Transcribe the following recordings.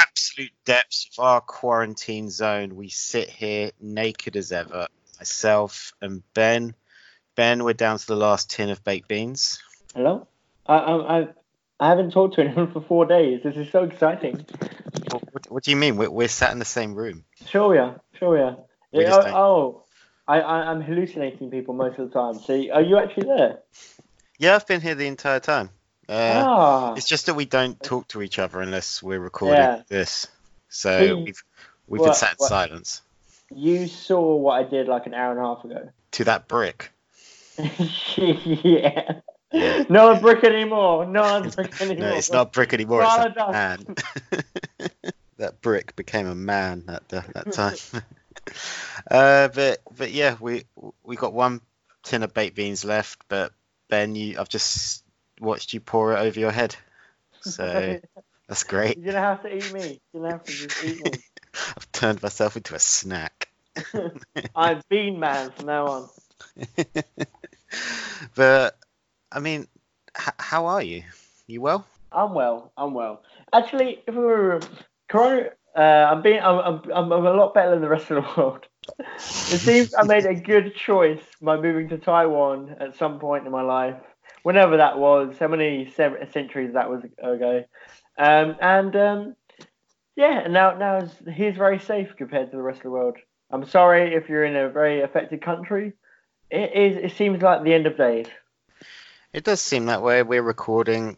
Absolute depths of our quarantine zone, we sit here naked as ever. Myself and Ben. Ben, we're down to the last tin of baked beans. Hello. I I I, haven't talked to anyone for four days. This is so exciting. What, what do you mean? We're, we're sat in the same room. Sure we are. Sure we are. We Yeah, oh, oh, I, I I'm hallucinating people most of the time. So are you actually there? Yeah, I've been here the entire time. Uh, ah. It's just that we don't talk to each other unless we're recording Yeah. this. So we've we've been sat in what- silence. You saw what I did like an hour and a half ago. To that brick. yeah. Yeah. No brick anymore. No brick anymore. No, it's not brick anymore. It's a man. that brick became a man at the, that time. uh, but but yeah, we we got one tin of baked beans left. But Ben, you I've just watched you pour it over your head. So that's great. You're gonna have to eat me. You're gonna have to just eat me. I've turned myself into a snack. I'm Bean Man from now on. but I mean, h- how are you? You well? I'm well. I'm well. Actually, if we were Corona, uh, I'm being. I'm, I'm. I'm I'm a lot better than the rest of the world. It seems I made a good choice by moving to Taiwan at some point in my life, whenever that was. How many centuries that was ago? Um, and um, yeah, now now he's very safe compared to the rest of the world. I'm sorry if you're in a very affected country. It is. It seems like the end of days. It does seem that way. We're recording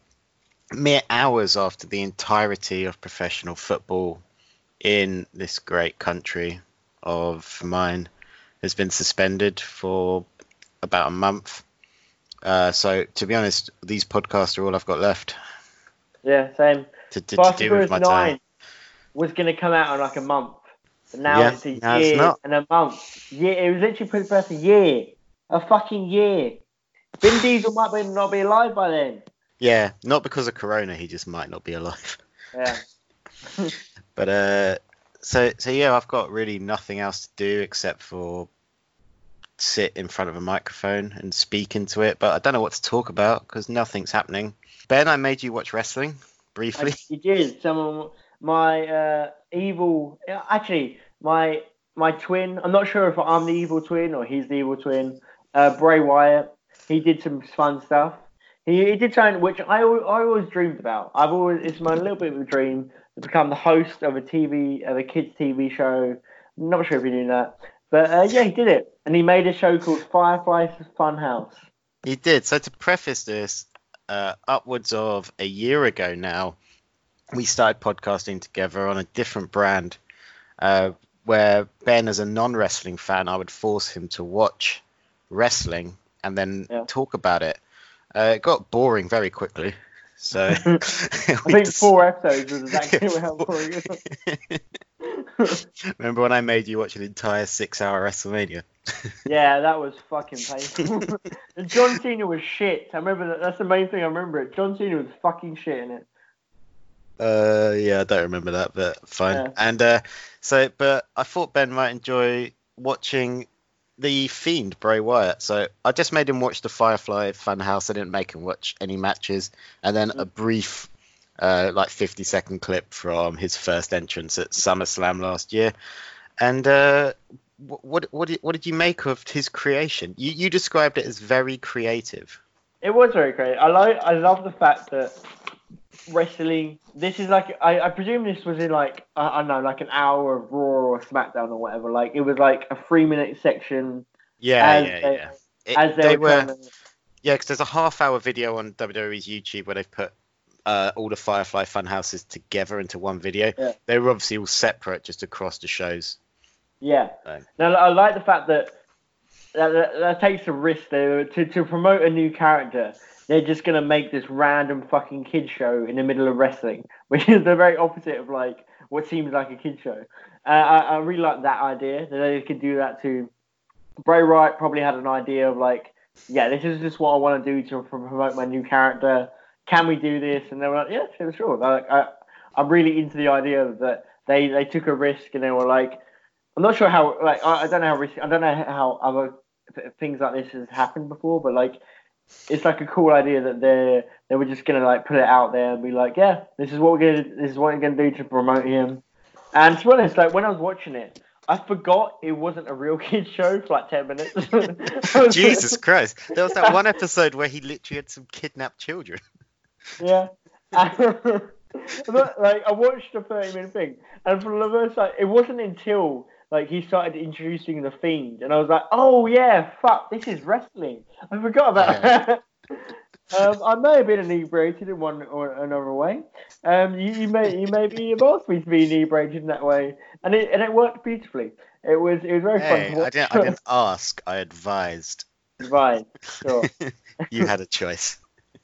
mere hours after the entirety of professional football in this great country of mine has been suspended for about a month. Uh, so, to be honest, these podcasts are all I've got left Yeah, same. to, to, to Fast do and with my 9 time. was going to come out in like a month. But now Yeah, it's a year not. and a month. Yeah, it was literally put past a year. A fucking year. Vin Diesel might be, not be alive by then. Yeah, not because of Corona, he just might not be alive. Yeah. But uh, so so yeah, I've got really nothing else to do except for sit in front of a microphone and speak into it. But I don't know what to talk about because nothing's happening. Ben, I made you watch wrestling briefly. He did. Some of my uh, evil. Actually, my my twin. I'm not sure if I'm the evil twin or he's the evil twin. Uh, Bray Wyatt. He did some fun stuff. He, he did something which I, I always dreamed about. I've always it's my little bit of a dream to become the host of a TV of a kids TV show. not sure if you knew that, but uh, yeah, he did it, and he made a show called Firefly Funhouse. He did. So to preface this, uh, upwards of a year ago now, we started podcasting together on a different brand, uh, where Ben, as a non-wrestling fan, I would force him to watch wrestling and then Yeah. talk about it. Uh, it got boring very quickly. So I think four episodes was exactly how boring. Remember when I made you watch an entire six-hour WrestleMania? Yeah, that was fucking painful. John Cena was shit. I remember that. That's the main thing I remember. It. John Cena was fucking shit in it. Uh, yeah, I don't remember that, but fine. Yeah. And uh, so, but I thought Ben might enjoy watching the Fiend Bray Wyatt. So I just made him watch the Firefly Funhouse. I didn't make him watch any matches, and then a brief, uh, like 50 second clip from his first entrance at SummerSlam last year. And uh, what what did, what did you make of his creation? You you described it as very creative. It was very great. I like. I love the fact that wrestling. This is like. I, I presume this was in like I, I don't know, like an hour of Raw or SmackDown or whatever. Like it was like a three minute section. Yeah, yeah, they- yeah. It- As they, they were, to, Yeah, because there's a half hour video on WWE's YouTube where they've put uh, all the Firefly Funhouses together into one video. Yeah. They were obviously all separate just across the shows. Yeah. Right. Now I like the fact that that, that, that takes a risk there to to promote a new character. They're just gonna make this random fucking kid show in the middle of wrestling, which is the very opposite of like what seems like a kid show. Uh, I, I really like that idea that they could do that too. Bray Wyatt probably had an idea of like, yeah, this is just what I want to do to promote my new character. Can we do this? And they were like, yeah, sure, sure. Like, I, I'm really into the idea that they they took a risk and they were like, I'm not sure how like I, I don't know how risk I don't know how other things like this has happened before, but like it's like a cool idea that they they were just gonna like put it out there and be like, yeah, this is what we're gonna this is what we're gonna do to promote him. And to be honest, like when I was watching it, I forgot it wasn't a real kids show for like ten minutes. Jesus Christ! There was that one episode where he literally had some kidnapped children. Yeah. Like I watched the thirty minute thing, and for the first like it wasn't until like he started introducing the fiend, and I was like, oh yeah, fuck, this is wrestling. I forgot about that. um, I may have been inebriated in one or another way. Um, you, you may you maybe have asked me to be inebriated in that way, and it and it worked beautifully. It was it was very fun Hey, to watch. I didn't. I didn't ask. I advised. right, sure. you had a choice.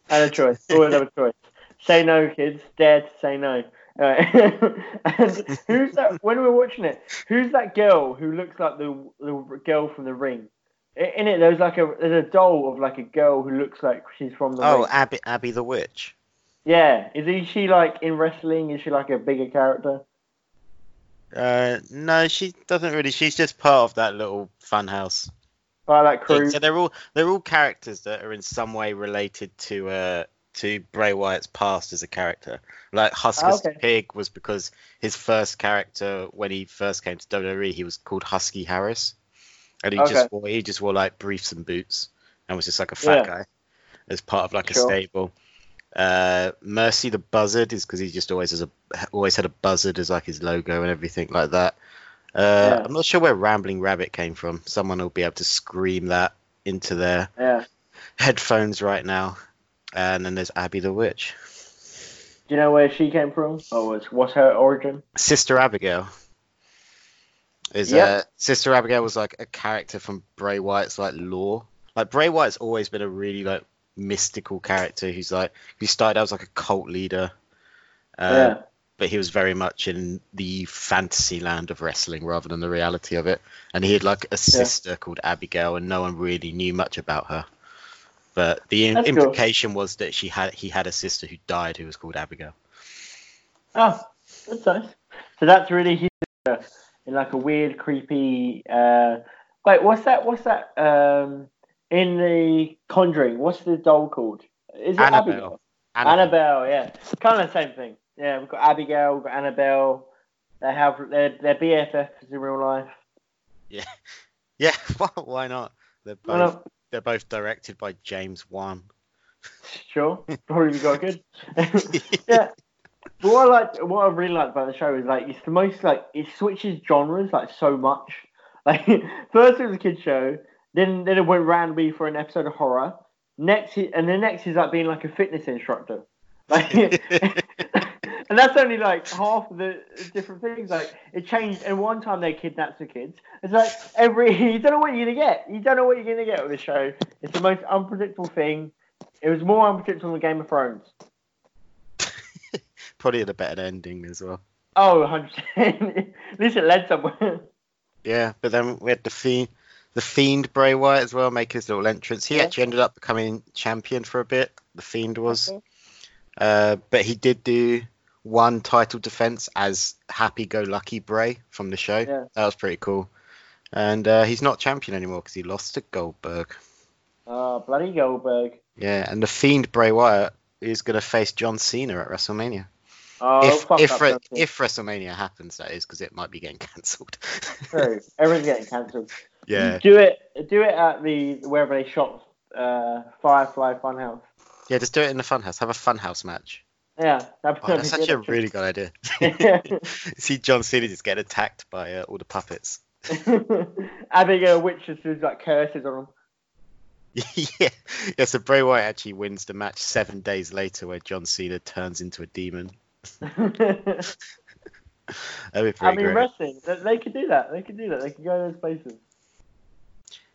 And a choice. Always have a choice. Say no, kids. Dare to say no. Alright. and who's that? When we were watching it, who's that girl who looks like the the girl from the Ring? In it, there's like a there's a doll of like a girl who looks like she's from the Oh, Ring. Abby, Abby the witch. Yeah, is she like in wrestling? Is she like a bigger character? Uh, no, she doesn't really. She's just part of that little funhouse. Like that crew? So they're all they're all characters that are in some way related to uh to Bray Wyatt's past as a character. Like Huskus okay. Pig was because his first character when he first came to WWE he was called Husky Harris, and he Okay. just wore he just wore like briefs and boots and was just like a fat Yeah. guy as part of like a stable. Uh, Mercy the Buzzard is because he just always has a always had a buzzard as like his logo and everything like that. Uh, Yeah. I'm not sure where Rambling Rabbit came from. Someone will be able to scream that into their Yeah. headphones right now. And then there's Abby the Witch, Do you know where she came from? Or what's what's her origin? Sister Abigail. Is Yep. uh, Sister Abigail was like a character from Bray Wyatt's like lore. Like Bray Wyatt's always been a really like mystical character who's like he started out as like a cult leader. Uh, yeah. But he was very much in the fantasy land of wrestling rather than the reality of it. And he had like a sister called Abigail, and no one really knew much about her. But the im- That's cool. implication was that she had he had a sister who died who was called Abigail. Oh, that's nice. So that's really his uh, in like a weird, creepy. Uh... Wait, what's that? What's that? Um, in the Conjuring, what's the doll called? Is it Annabelle. Abigail? Annabelle. Annabelle, yeah, kind of the same thing. Yeah, we've got Abigail, we've got Annabelle. They have their their BFFs in real life. Yeah, why- why not? They're both Well, no, they're both directed by James Wan. sure, probably got good. yeah. But what I like, what I really like about the show is like it's the most like it switches genres like so much. Like first it was a kid show, then then it went randomly for an episode of horror. Next, and the next is like being like a fitness instructor. Like, and that's only like half of the different things. Like it changed, and one time they kidnapped the kids. It's like every you don't know what you're gonna get. You don't know what you're gonna get with the show. It's the most unpredictable thing. It was more unpredictable than Game of Thrones. Probably had a better ending as well. Oh, 100%. At least it led somewhere. Yeah, but then we had the fiend, the fiend Bray Wyatt as well, make his little entrance. He Yeah. actually ended up becoming champion for a bit. The fiend was, uh, but he did do one title defense as Happy Go Lucky Bray from the show. Yeah. That was pretty cool. And uh, he's not champion anymore because he lost to Goldberg. Oh, bloody Goldberg. Yeah, and the fiend Bray Wyatt is going to face John Cena at WrestleMania. Oh, if fuck if Re- if WrestleMania happens, that is because it might be getting cancelled. True. Everyone's getting cancelled. yeah, Do it. Do it at the wherever they shot uh, Firefly Funhouse. yeah. Just do it in the funhouse. Have a funhouse match. Yeah, that'd Oh, that's actually a really good idea. See John Cena just get attacked by uh, all the puppets. Abigail Witch just does like curses on him. yeah, yeah. So Bray Wyatt actually wins the match seven days later, where John Cena turns into a demon. That'd be pretty I mean, great. wrestling. They, could do that. They could do that. They could go to those places.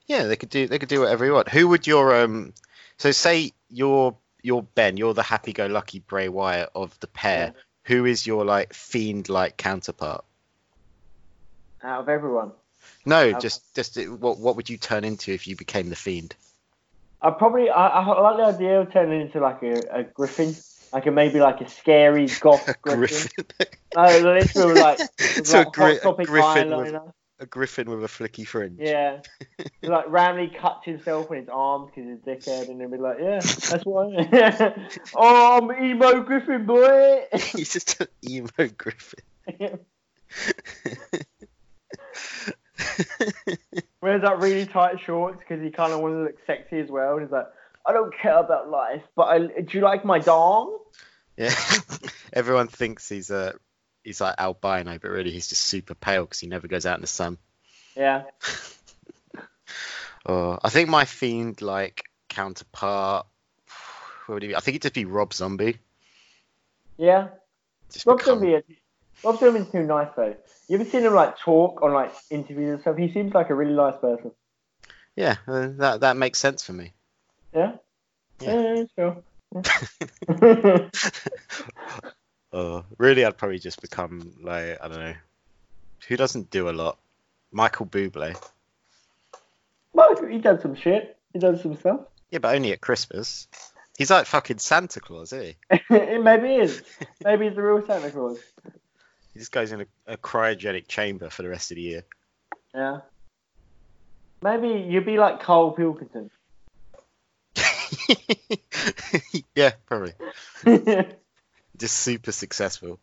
Yeah, they could do they could do whatever you want. Who would your um? So say you're you're Ben, you're the happy-go-lucky Bray Wyatt of the pair. Who is your like fiend-like counterpart? Out of everyone. No, Um, just just uh, what what would you turn into if you became the fiend? I probably I, I like the idea of turning into like a, a griffin, like a maybe like a scary goth griffin. griffin. No, literally like, So like a gri- topic griffin with-. A griffin with a flicky fringe. Yeah. Like randomly cuts himself in his arms because he's a dickhead, and he'll be like, "Yeah, that's why." oh, I'm emo Griffin boy. He's just an emo griffin. Wears that really tight shorts because he kind of wants to look sexy as well. And he's like, "I don't care about life, but I, do you like my dong?" yeah. Everyone thinks he's a he's like albino, but really he's just super pale because he never goes out in the sun. Yeah. Oh, I think my fiend like counterpart. What would he be? I think it'd just be Rob Zombie. Yeah. Just Rob become- Zombie, Rob Zombie's too nice though. You ever seen him like talk on like interviews and stuff? He seems like a really nice person. Yeah, uh, that that makes sense for me. Yeah. Yeah. Yeah, sure. Yeah. Uh, really, I'd probably just become like I don't know, who doesn't do a lot. Michael Bublé. well, he does some shit. He does some stuff. Yeah, but only at Christmas. He's like fucking Santa Claus, isn't he? it maybe is. Maybe he's the real Santa Claus. He just goes in a, a cryogenic chamber for the rest of the year. Yeah. Maybe you'd be like Karl Pilkington. yeah, probably. Just super successful.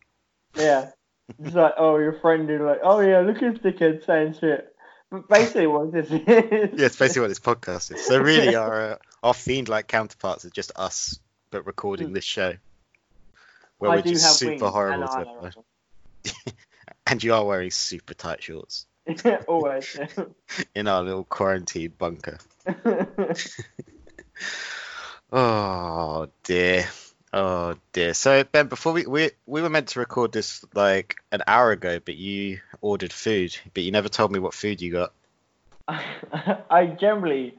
Yeah. It's like, oh, your friend is like, oh yeah, look at this dickhead saying shit. But basically, what this is. Yeah, it's basically what this podcast is. So really, our uh, our fiend-like counterparts are just us, but recording this show. Where I we're do just super horrible and to. And you are wearing super tight shorts Always. in our little quarantine bunker. Oh dear. Oh dear. So Ben, before we we we were meant to record this like an hour ago, but you ordered food, but you never told me what food you got. I generally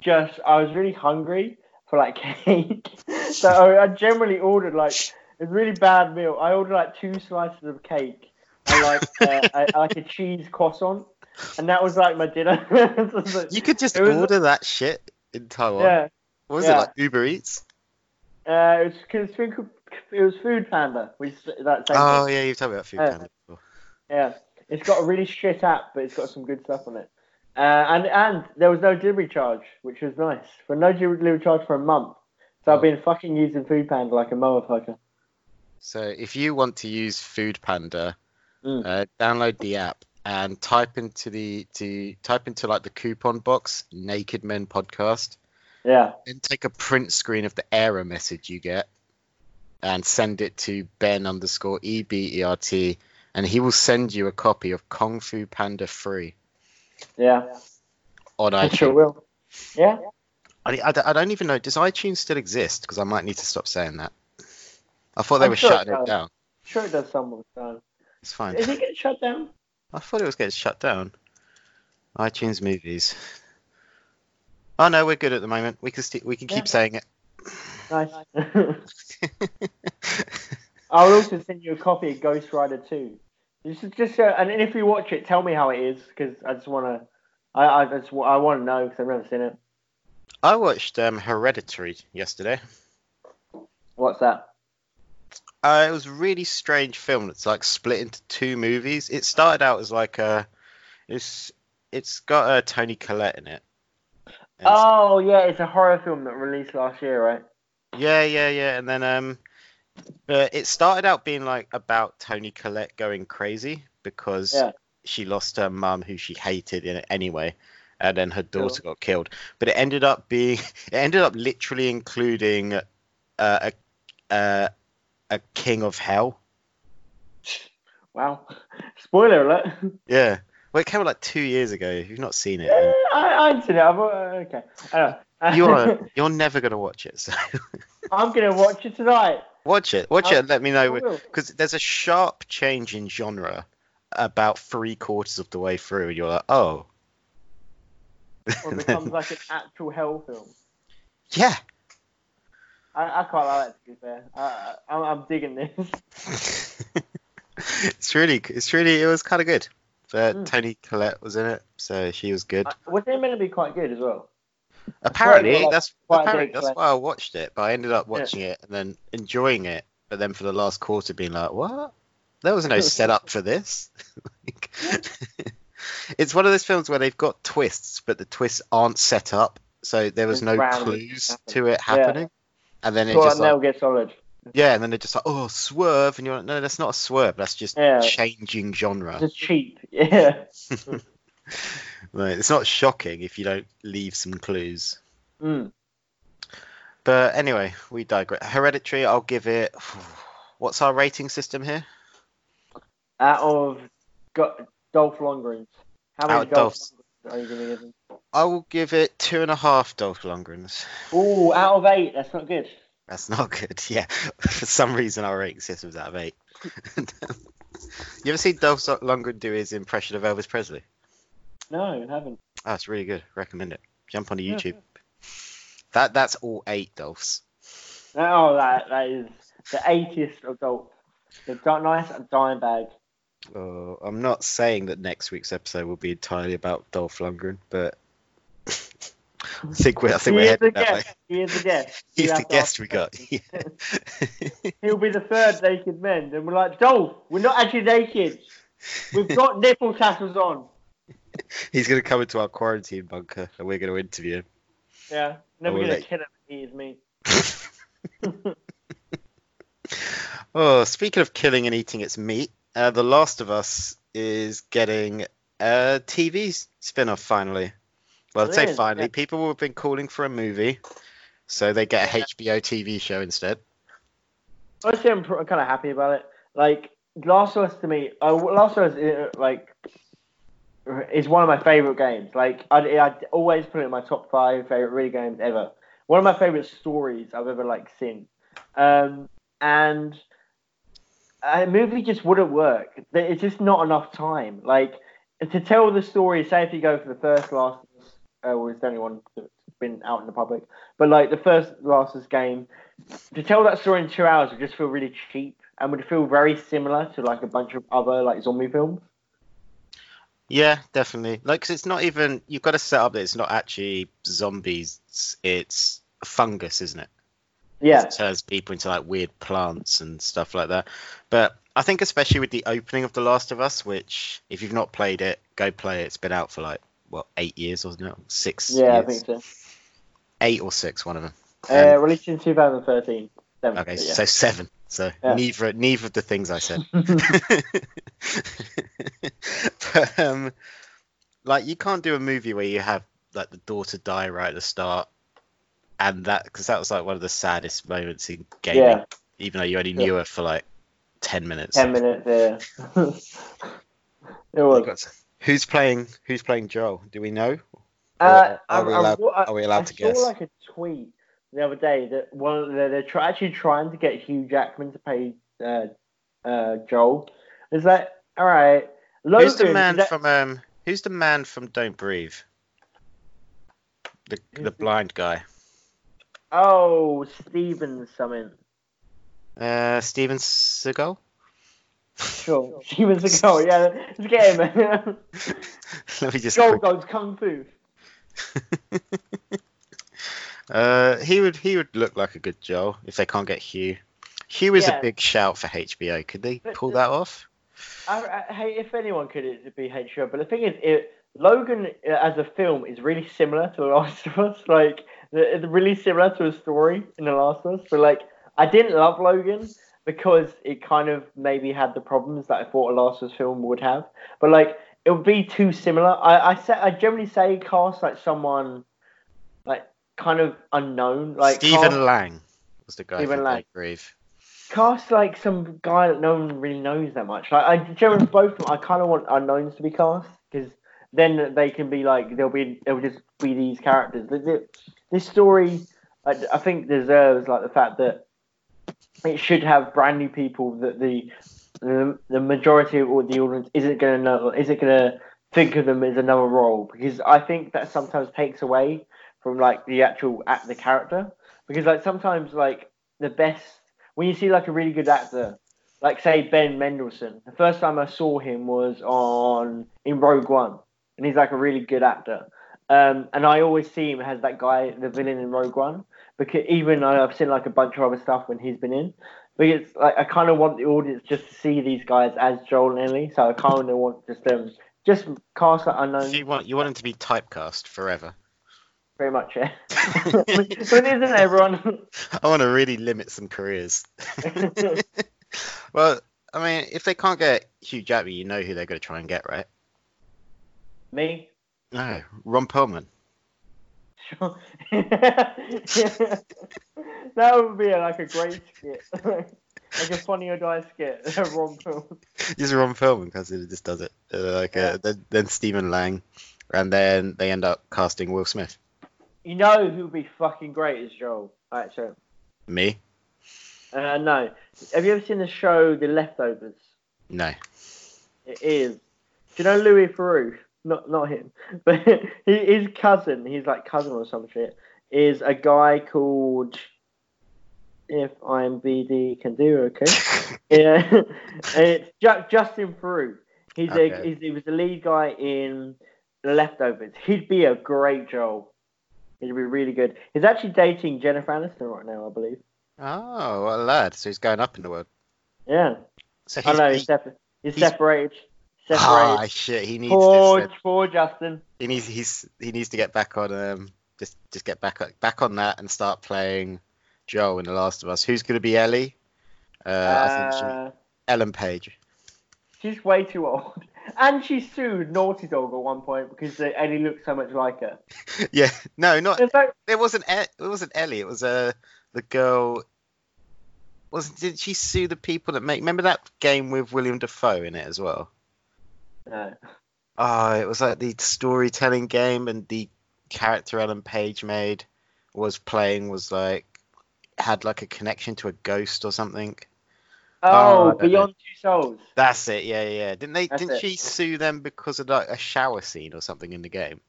just I was really hungry for like cake, so I, I generally ordered like a really bad meal. I ordered like two slices of cake and like uh, a, like a cheese croissant, and that was like my dinner. So You could just order that shit in Taiwan. yeah, What was yeah. it like Uber Eats? Uh, it was cause it's been- it was Food Panda, that Oh thing. yeah, you've told me about Food Yeah. Panda before. Yeah, it's got a really shit app, but it's got some good stuff on it. Uh, and and there was no delivery charge, which was nice. For no delivery charge for a month, so Oh. I've been fucking using Food Panda like a motherfucker. So if you want to use Food Panda, Mm. uh, download the app and type into the to type into like the coupon box Naked Men Podcast. Yeah, and take a print screen of the error message you get and send it to Ben underscore E B E R T, and he will send you a copy of Kung Fu Panda 3. yeah, on I iTunes. sure will. Yeah, I, I, don't- I don't even know. Does iTunes still exist? Because I might need to stop saying that. I thought they I'm were sure shutting it does. down. sure it does some of the time. It's fine. Is it getting shut down? I thought it was getting shut down. iTunes movies. Oh no, we're good at the moment. We can st- we can keep Yeah. saying it. Nice. I will also send you a copy of Ghost Rider 2. This is just, uh, and if you watch it, tell me how it is because I just want to. I, I just I want to know because I've never seen it. I watched um, Hereditary yesterday. What's that? Uh, it was a really strange film. It's like split into two movies. It started out as like a, it's it's got uh, Toni Collette in it. Oh yeah, it's a horror film that released last year, right? yeah, yeah, yeah. And then um, but it started out being like about Toni Collette going crazy because Yeah. she lost her mum, who she hated in it anyway, and then her daughter got killed. But it ended up being, it ended up literally including uh, a a a king of hell. Wow. Spoiler alert. Yeah. Well, it came out like two years ago. If you've not seen it, Yeah, I, I seen it. I've, uh, okay. I you're you're never gonna watch it. So I'm gonna watch it tonight. watch it, watch it, I- and let me know because there's a sharp change in genre about three quarters of the way through, and you're like, oh, Or it becomes like an actual hell film. yeah. I, I quite like that to be fair. I, I, I'm- I'm digging this. it's really, it's really, it was kind of good. But Mm. Toni Collette was in it, so she was good. Uh, Was it meant to be quite good as well? apparently, quite that's quite apparently that's why I watched it. But I ended up watching it and then enjoying it. But then for the last quarter, being like, what? There was no setup for this. Like- it's one of those films where they've got twists, but the twists aren't set up, so there was It's no clues to it Yeah. happening. And then it just like, Metal Gear Solid. Yeah, and then they're just like, oh, swerve, and you're like, no, that's not a swerve, that's just Yeah. changing genre. Just cheap. Yeah. Right, it's not shocking if you don't leave some clues. Mm. But anyway, we digress. Hereditary, I'll give it. What's our rating system here? Out of Go- Dolph Lundgrens. How many Dolph Lundgrens are you going to give him? I will give it two and a half Dolph Lundgrens. Ooh, out of eight. That's not good. That's not good. Yeah, for some reason our rating system's out of eight. you ever seen Dolph Lundgren do his impression of Elvis Presley? No, I haven't. Oh, it's really good. Recommend it. Jump onto Yeah, YouTube. That that's all eight Dolphs. Oh, that that is the 80th of Dolph. The nice dime bag. Oh, I'm not saying that next week's episode will be entirely about Dolph Lundgren, but I think we're I think he we're headed that way. He is the guest. He's You the guest we got. He'll be the third naked man. and we're like, Dolph, we're not actually naked. We've got nipple tassels on. He's gonna come into our quarantine bunker, and we're gonna interview him. Yeah, never We'll gonna kill him. He is me. Oh, speaking of killing and eating its meat, uh, The Last of Us is getting a TV spin-off finally. Well, I'd say finally. yeah. People have been calling for a movie, so they get a HBO TV show instead. Honestly, I'm kind of happy about it. Like Last of Us to me, uh, Last of Us uh, like is one of my favorite games. Like I'd, I'd always put it in my top five favorite video games ever. One of my favorite stories I've ever like seen. Um, and a movie just wouldn't work. It's just not enough time. Like to tell the story. Say if you go for the first Last, uh, it's the only one that's been out in the public. But like the first Last of Us game, to tell that story in two hours would just feel really cheap and would feel very similar to like a bunch of other like zombie films. Yeah, definitely. Like, 'cause it's not even. You've got to set up that it's not actually zombies. It's, it's fungus, isn't it? Yeah, It turns people into like weird plants and stuff like that. But I think especially with the opening of The Last of Us, which if you've not played it, go play it. It's been out for like what eight years, wasn't it? Six. yeah, I think so. Eight or six, one of them. Uh, released in 2013. Seven, Okay, yeah. so seven. So Yeah. neither neither of the things I said. but um, like you can't do a movie where you have like the daughter die right at the start, and that because that was like one of the saddest moments in gaming. yeah, Even though you only Yeah. knew her for like ten minutes. ten minutes. Yeah, it was. Got to- Who's playing? Who's playing Joel? Do we know? Uh, are we I- I- allowed- I- are we allowed I to guess? I saw like a tweet the other day that one they're, they're try, actually trying to get Hugh Jackman to play uh, uh, Joel. It's like, all right, Logan. who's the is man that- from um? Who's the man from Don't Breathe? The the the- blind guy. Oh, Steven something. Uh, Steven Seagal. Sure, Steven Seagal. Yeah, let's get him. Let me just. Joel quick- goes kung fu. uh, he would he would look like a good Joel if they can't get Hugh. Hugh is Yeah. a big shout for HBO. Could they But pull the- that off? I, I, hey, if anyone could, it'd be HBO. But the thing is, it, Logan uh, as a film is really similar to The Last of Us. Like, the- it's really similar to a story in The Last of Us. But like, I didn't love Logan because it kind of maybe had the problems that I thought a Last Us film would have. But like, it would be too similar. I I, say, I generally say cast like someone like kind of unknown, like Stephen cast- Lang was the guy Stephen Lang. Breathe. cast like some guy that no one really knows that much. Like I generally both them, I kind of want unknowns to be cast because then they can be like they'll be they'll just be these characters. This story, I, I think, deserves like the fact that it should have brand new people that the the, majority of the audience isn't going to know isn't going to think of them as another role. Because I think that sometimes takes away from like the actual act the character. Because like sometimes like the best when you see like a really good actor like say Ben Mendelsohn the first time I saw him was on in Rogue One. And he's like a really good actor. Um, and I always see him as that guy the villain in Rogue One because even though I've seen like a bunch of other stuff when he's been in because like I kind of want the audience just to see these guys as Joel and Ellie so I kind of want just them just cast that So unknown. you want you want him to be typecast forever. Very much, yeah. but isn't everyone? I want to really limit some careers. well, I mean, if they can't get Hugh Jackman, you know who they're going to try and get, right? Me? No, Ron Perlman. Sure. that would be like a great skit. like a funny or die skit. Ron Perlman. Just Ron Perlman because he just does it. Uh, like Yeah. uh, then, then Stephen Lang, and then they end up casting Will Smith. You know who would be fucking great as Joel? Actually, Me? uh, no. Have you ever seen the show The Leftovers? No. It is. Do you know Louis Theroux? Not not him, but he, his cousin. He's like cousin or some shit. Is a guy called. If I'm BD can do okay. yeah, it's Ju- Justin Theroux. He's a he's, he was the lead guy in The Leftovers. He'd be a great Joel. He'd be really good. He's actually dating Jennifer Aniston right now, I believe. Oh, a lad. So he's going up in the world. Yeah. So I he's, know he- he's, separ- he's, he's- separated. Ah, Separated. shit. He needs poor, this. poor Justin. He needs he's he needs to get back on um just just get back back on that and start playing Joel in The Last of Us. Who's going to be Ellie? Uh, I think she, Uh, Ellen Page. she's way too old. And she sued Naughty Dog at one point because uh, Ellie looked so much like her. Yeah, no, not fact, it wasn't it wasn't Ellie. It was uh the girl. Was did she sue the people that make? Remember that game with William Dafoe in it as well? No. Oh, it was like the storytelling game, and the character Ellen Page made was playing was like had like a connection to a ghost or something. Oh, Oh, don't know. Beyond Two Souls. That's it. Yeah, yeah. Didn't they? That's didn't it. she sue them because of like a shower scene or something in the game?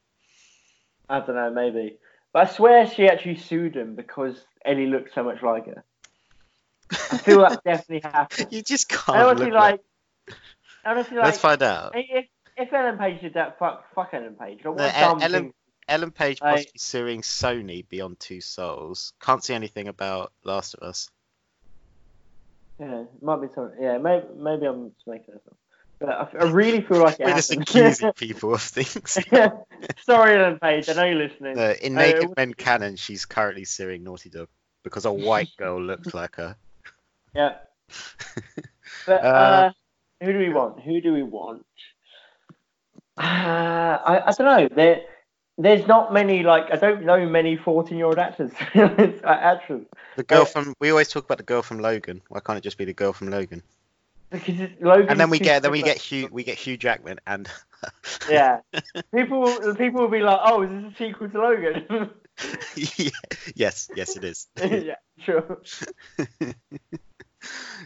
I don't know, maybe. But I swear she actually sued him because Ellie looked so much like her. I feel that definitely happened. You just I can't. honestly look like. Honestly, like. Let's find out. If, if Ellen Page did that, fuck, fuck Ellen Page. Like, No, Ellen-. Ellen Page I- possibly suing Sony Beyond Two Souls. Can't see anything about Last of Us. Yeah, might be something. Yeah, maybe, maybe I'm just making this up. But I, I really feel like it We're just accusing people of things. Sorry, Ellen Page. I know you're listening. No, in Uh, Naked it- Men canon, she's currently suing Naughty Dog because a white girl looks like her. Yeah. But Uh, uh, who do we want? Who do we want? Uh, I, I don't know. There, there's not many like I don't know many 14 year old actors. actors The girl from we always talk about the girl from Logan. Why can't it just be the girl from Logan? because Logan. And then we get then we get Hugh we get Hugh Jackman and Yeah. People people will be like, oh, is this a sequel to Logan? Yeah, yes yes it is. yeah, sure.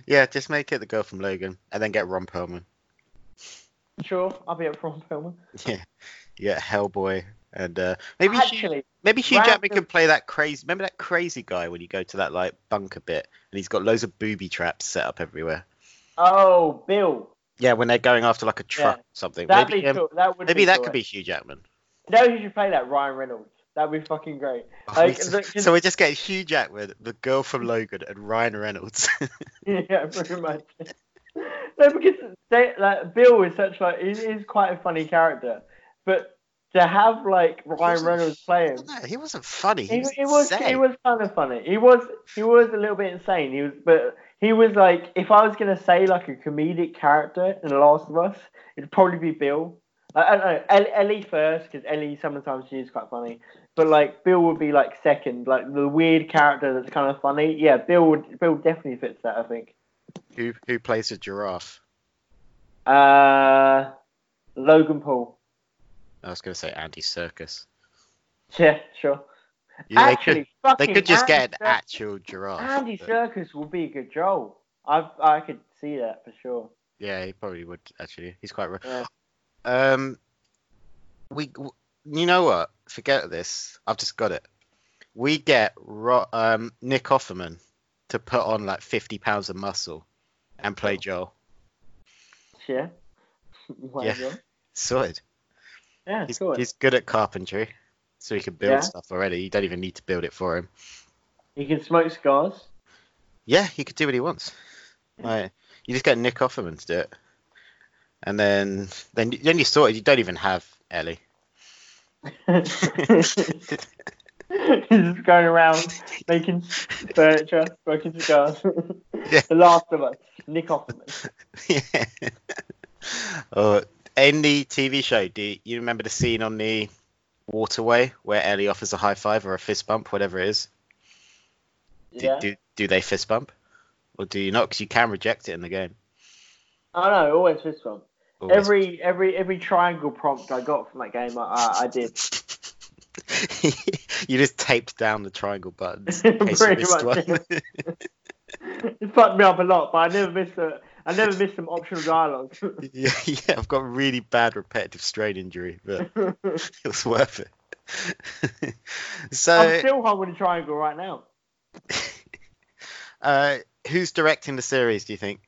Yeah, just make it the girl from Logan and then get Ron Perlman. Sure, I'll be up for Perlman. Yeah, yeah, Hellboy and uh, maybe Hugh, Actually, maybe Hugh Random- Jackman can play that crazy. Remember that crazy guy when you go to that like bunker bit and he's got loads of booby traps set up everywhere. oh, Bill. Yeah, when they're going after like a truck Yeah. or something. That'd maybe be cool. That would maybe be that cool. could be Hugh Jackman. You know who should play that? Ryan Reynolds. That'd be fucking great. Oh, Like, we- look, so we're just getting Hugh Jackman, the girl from Logan, and Ryan Reynolds. yeah, pretty much. no, because they, like, Bill is such like he is quite a funny character, but to have like Ryan Reynolds play him, no, he wasn't funny. He he, was, it was insane. was kind of funny. He was he was a little bit insane. He was, but he was like if I was gonna say like a comedic character in The Last of Us, it'd probably be Bill. I, don't know Ellie first because Ellie sometimes she is quite funny, but like Bill would be like second, like the weird character that's kind of funny. Yeah, Bill would Bill definitely fits that. I think. Who who plays a giraffe? Uh, Logan Paul. I was going to say Andy Serkis. Yeah, sure. Yeah, Actually, they could fucking they could just Andy get an Cir- actual giraffe. Andy but- Serkis would be a good Joel. I I could see that for sure. Yeah, he probably would actually. He's quite. Yeah. Um, we, you know what? Forget this. I've just got it. We get Ro- um Nick Offerman to put on like fifty pounds of muscle and play Joel. Yeah. Yeah. Sorted. Yeah, He's, he's good at carpentry, so he can build Yeah. stuff already. You don't even need to build it for him. He can smoke cigars. Yeah, he could do what he wants. Yeah. Like, you just get Nick Offerman to do it, and then then then you sort of you don't even have Ellie. He's just going around making furniture, smoking cigars. Yeah. The Last of Us, Nick Offerman. yeah. Oh, in the TV show, do you, you remember the scene on the waterway where Ellie offers a high five or a fist bump, whatever it is? Do, Yeah. do, do they fist bump? Or do you not? Because you can reject it in the game. I know, always this one. Always. Every every every triangle prompt I got from that game, I, I, did. you just taped down the triangle buttons. in case you Pretty much, one. it fucked me up a lot, but I never missed a, I never missed some optional dialogue. yeah, yeah, I've got really bad repetitive strain injury, but it was worth it. so, I'm still holding the triangle right now. uh, who's directing the series? Do you think?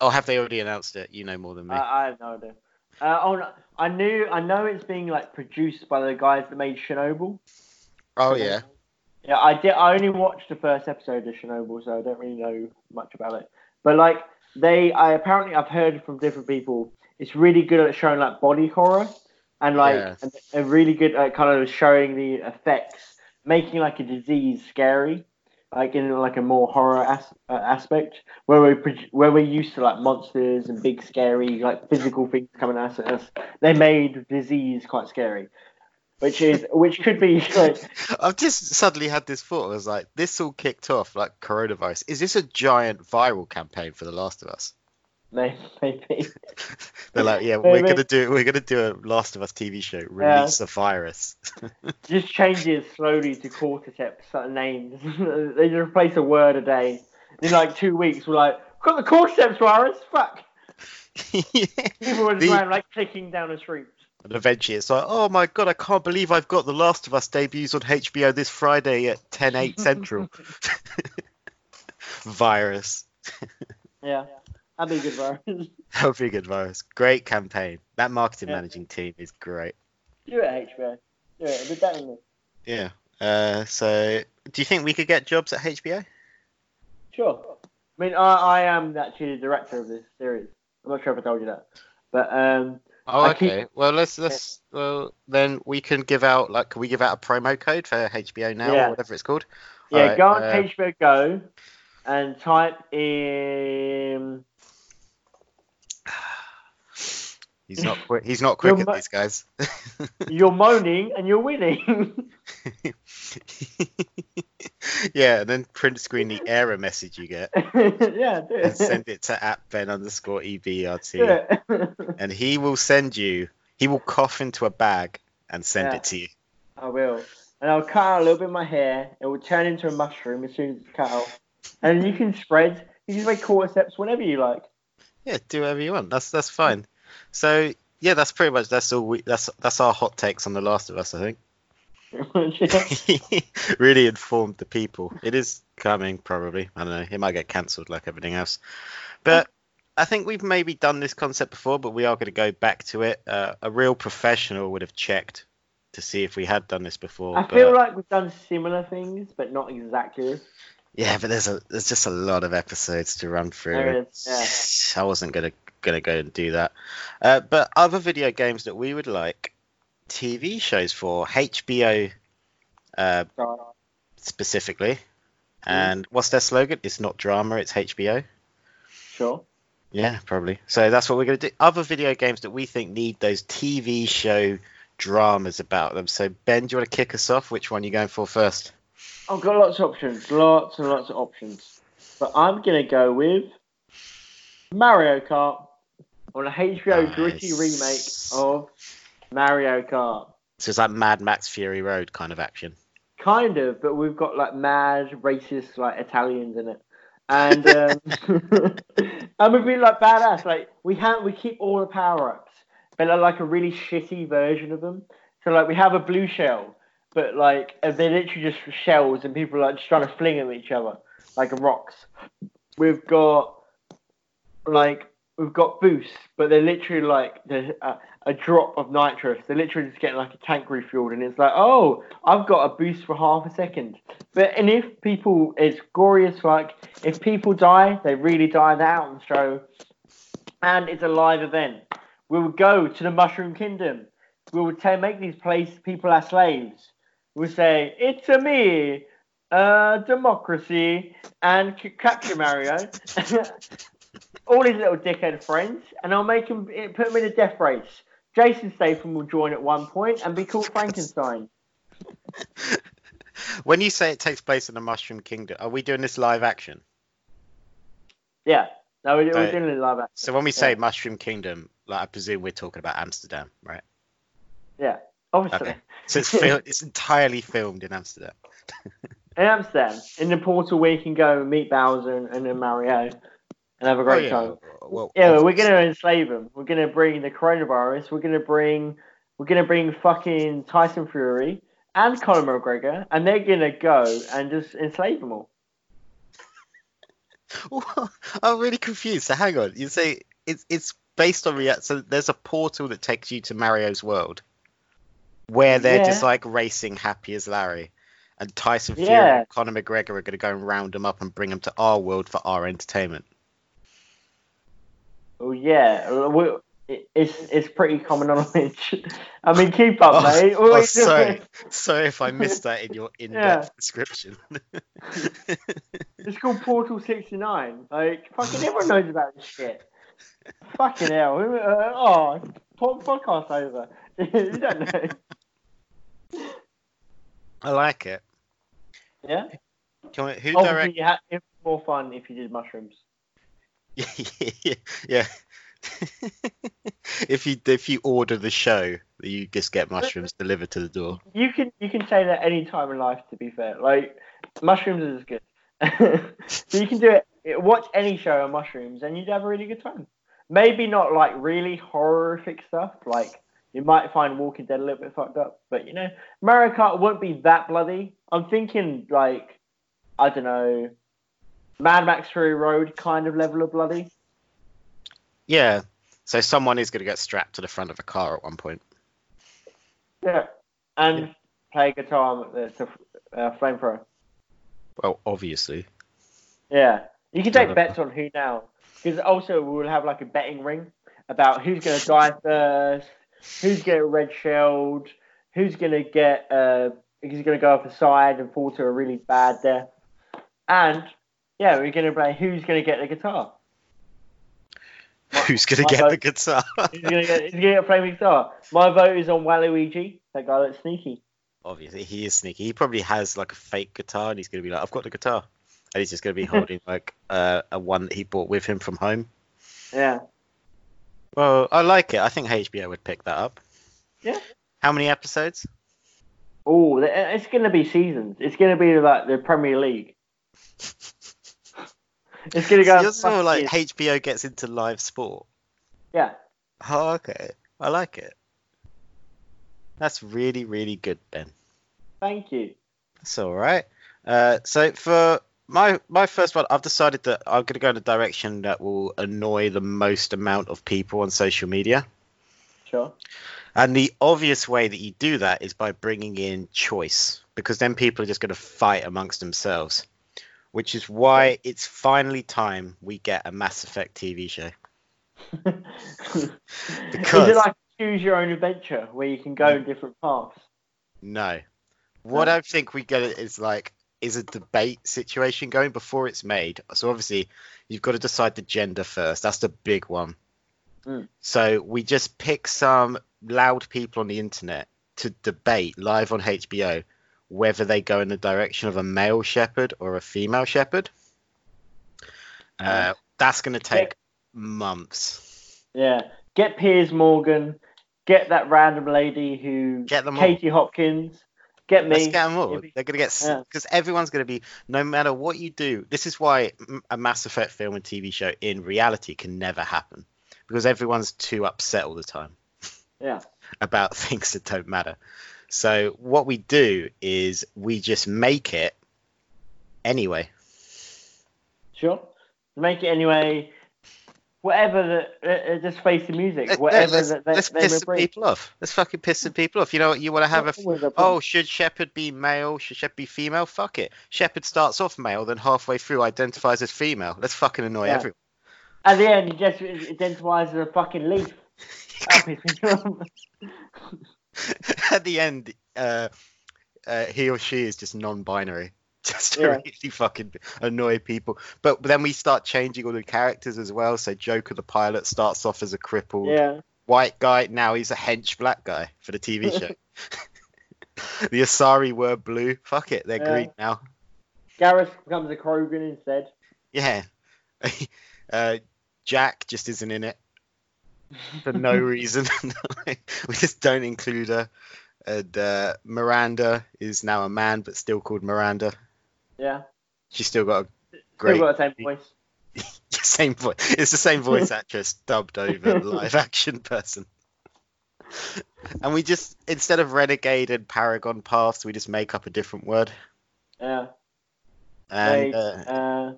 Oh, have they already announced it? You know more than me. I, I have no idea. Uh, oh, no, I knew, I know it's being like produced by the guys that made Chernobyl. oh yeah, Yeah, I did. I only watched the first episode of Chernobyl, so I don't really know much about it. But like they, I apparently I've heard from different people. It's really good at showing like body horror and like Yeah. and, and really good at kind of showing the effects, making like a disease scary, like in like a more horror as, uh, aspect where we pro- where we're used to like monsters and big scary like physical things coming at us. They made disease quite scary. Which is, which could be like, I've just suddenly had this thought. I was like, this all kicked off like coronavirus. Is this a giant viral campaign for The Last of Us? Maybe. They're like, yeah, we're gonna do we're gonna do a Last of Us TV show. Release a virus. just changes slowly to cordyceps names. they just replace a word a day. In like two weeks, we're like, got the cordyceps virus. Fuck. Yeah. People were The- around like clicking down the streets. And eventually it's like, oh my god, I can't believe I've got The Last of Us debuts on HBO this Friday at 10, 8 central. virus. Yeah, that'd be a good virus. That would be a good virus. Great campaign. That marketing Yeah. managing team is great. Do it, HBO. Do it. It'd be better than this. Yeah. Uh, so, do you think we could get jobs at HBO? Sure. I mean, I, I am actually the director of this series. I'm not sure if I told you that, but um, Oh, I keep- okay. Well, let's let's well then we can give out like can we give out a promo code for HBO now Yeah. or whatever it's called? yeah, Alright, go on uh, HBO Go and type in. He's not quick. He's not quick You're at these guys. You're moaning and you're winning. yeah, and then print screen the error message you get yeah, do and send it to at Ben underscore EBRT, and he will send you. He will cough into a bag and send Yeah. it to you. I will. And I'll cut out a little bit of my hair. It will turn into a mushroom as soon as it's cut out. And you can spread. You can make cordyceps whenever you like. Yeah, do whatever you want. That's that's fine. So yeah, that's pretty much that's all. We, that's that's our hot takes on The Last of Us. I think. really informed the people. It is coming, probably. I don't know. It might get cancelled like everything else. But I think we've maybe done this concept before, but we are going to go back to it. Uh, a real professional would have checked to see if we had done this before. I but, feel like we've done similar things, but not exactly. yeah, but there's a there's just a lot of episodes to run through. There is, I wasn't gonna gonna go and do that. Uh, but other video games that we would like TV shows for HBO uh, specifically. And what's their slogan? It's not drama, it's HBO. sure. Yeah, probably. So that's what we're going to do. Other video games that we think need those TV show dramas about them. So Ben, do you want to kick us off? Which one are you going for first? I've got lots of options. Lots and lots of options. But I'm going to go with Mario Kart on a HBO gritty remake of Mario Kart. So it's like Mad Max Fury Road kind of action. Kind of, but we've got like mad racist like Italians in it, and um, and we've been like badass. Like we have, we keep all the power ups, but they're like a really shitty version of them. So like we have a blue shell, but like they're literally just shells, and people are like just trying to fling them at each other like rocks. We've got like we've got boosts, but they're literally like there's a, drop of nitrous. They're literally just getting like a tank refueled, and it's like, oh, I've got a boost for half a second. But and if people, it's as fuck. If people die, they really die. They're out on show, and it's a live event. We would go to the Mushroom Kingdom. We ta- make these place people our slaves. We would say, "It's a me, uh, democracy," and capture Mario. All his little dickhead friends, and I'll make him eh, put him in a death race. Jason Statham will join at one point and be called Frankenstein. When you say it takes place in the Mushroom Kingdom, are we doing this live action? Yeah, no, we're, we're doing it like that. So when we say Yeah. Mushroom Kingdom, like I presume we're talking about Amsterdam, right? Yeah, obviously. Okay. So it's fil- it's entirely filmed in Amsterdam. In Amsterdam, in the portal where you can go and meet Bowser and, and then Mario and have a great oh, time. Oh, Well, Yeah, well, we're gonna enslave them. We're gonna bring the coronavirus. We're gonna bring, we're gonna bring fucking Tyson Fury and Conor McGregor, and they're gonna go and just enslave them all. I'm really confused. So hang on, you say it's it's based on rea- so there's a portal that takes you to Mario's world, where they're just like racing happy as Larry, and Tyson Fury Yeah. and Conor McGregor are going to go and round them up and bring them to our world for our entertainment. Oh yeah, we, it's it's pretty common knowledge. I mean, keep up, Oh, mate. oh, sorry. Sorry if I missed that in your in-depth Yeah. description. It's called Portal 69. Like, fucking everyone knows about this shit. fucking hell. Who- Uh, oh, podcast over. you don't know. I like it. Yeah? Can we, who Obviously, direct? you had, it was more fun if you did mushrooms. Yeah. yeah. if you if you order the show, you just get mushrooms delivered to the door. You can you can say that any time in life. To be fair, like mushrooms is good. so you can do it. Watch any show on mushrooms, and you'd have a really good time. Maybe not like really horrific stuff. Like you might find Walking Dead a little bit fucked up, but you know, Mario Kart won't be that bloody. I'm thinking like I don't know, Mad Max Fury Road kind of level of bloody. Yeah. So someone is going to get strapped to the front of a car at one point. Yeah, and play guitar with the uh, flamethrower. Well, obviously. Yeah, you can take bets on who now, because also we will have like a betting ring about who's going to die first, who's going to red shelled, who's going to get uh, who's going to go off the side and fall to a really bad death, and yeah, we're going to play who's going to get the guitar. Who's going to get vote- the guitar? Who's going to get? Who's going to get a flaming guitar? My vote is on Waluigi. That guy looks sneaky. obviously, he is sneaky. He probably has like a fake guitar, and he's going to be like, "I've got the guitar," and he's just going to be holding like uh, a one that he brought with him from home. Yeah, Well, I like it. I think HBO would pick that up. Yeah. How many episodes? Oh, it's going to be seasons. It's going to be like the Premier League. It's to go. You're sort of like fucking- HBO gets into live sport. yeah. Oh, okay. I like it. That's really, really good, Ben. Thank you. That's all right. Uh, so for my my first one, I've decided that I'm going to go in a direction that will annoy the most amount of people on social media. Sure. And the obvious way that you do that is by bringing in choice, because then people are just going to fight amongst themselves. Which is why it's finally time we get a Mass Effect TV show. because... Is it like choose your own adventure where you can go in different paths? No. What. I think we get is like is a debate situation going before it's made. So obviously you've got to decide the gender first. That's the big one. Mm. So we just pick some loud people on the internet to debate live on HBO whether they go in the direction of a male Shepard or a female Shepard. Uh, that's going to take months. Yeah. Get Piers Morgan. Get that random lady who. Get them all. Katie Hopkins. Get me. Let's get them all. They're gonna get Yeah. because everyone's gonna be no matter what you do. This is why a Mass Effect film and TV show in reality can never happen because everyone's too upset all the time Yeah. about things that don't matter. So what we do is we just make it anyway. Sure. Make it anyway. Whatever the. Uh, uh, just face the music. Whatever let's, that they, let's they piss some people off. Let's fucking piss some people off. You know what? You want to have a a Oh, should Shepard be male? Should Shepard be female? Fuck it. Shepard starts off male, then halfway through identifies as female. Let's fucking annoy Yeah. everyone. At the end, he just identifies as a fucking leaf. That pissed me off. At the end, uh, uh, he or she is just non-binary, just to Yeah. really fucking annoy people. But then we start changing all the characters as well. So Joker, the pilot, starts off as a crippled yeah. white guy. Now he's a hench black guy for the TV show. the Asari were blue. Fuck it, they're Yeah. green now. Garrus becomes a Krogan instead. Yeah. uh, Jack just isn't in it for no reason. we just don't include her. And uh, Miranda is now a man, but still called Miranda. Yeah. She's still got a Still great got the same voice. same voice. It's the same voice actress dubbed over the live action person. And we just instead of renegade and paragon paths, we just make up a different word. Yeah. And Like, uh, uh,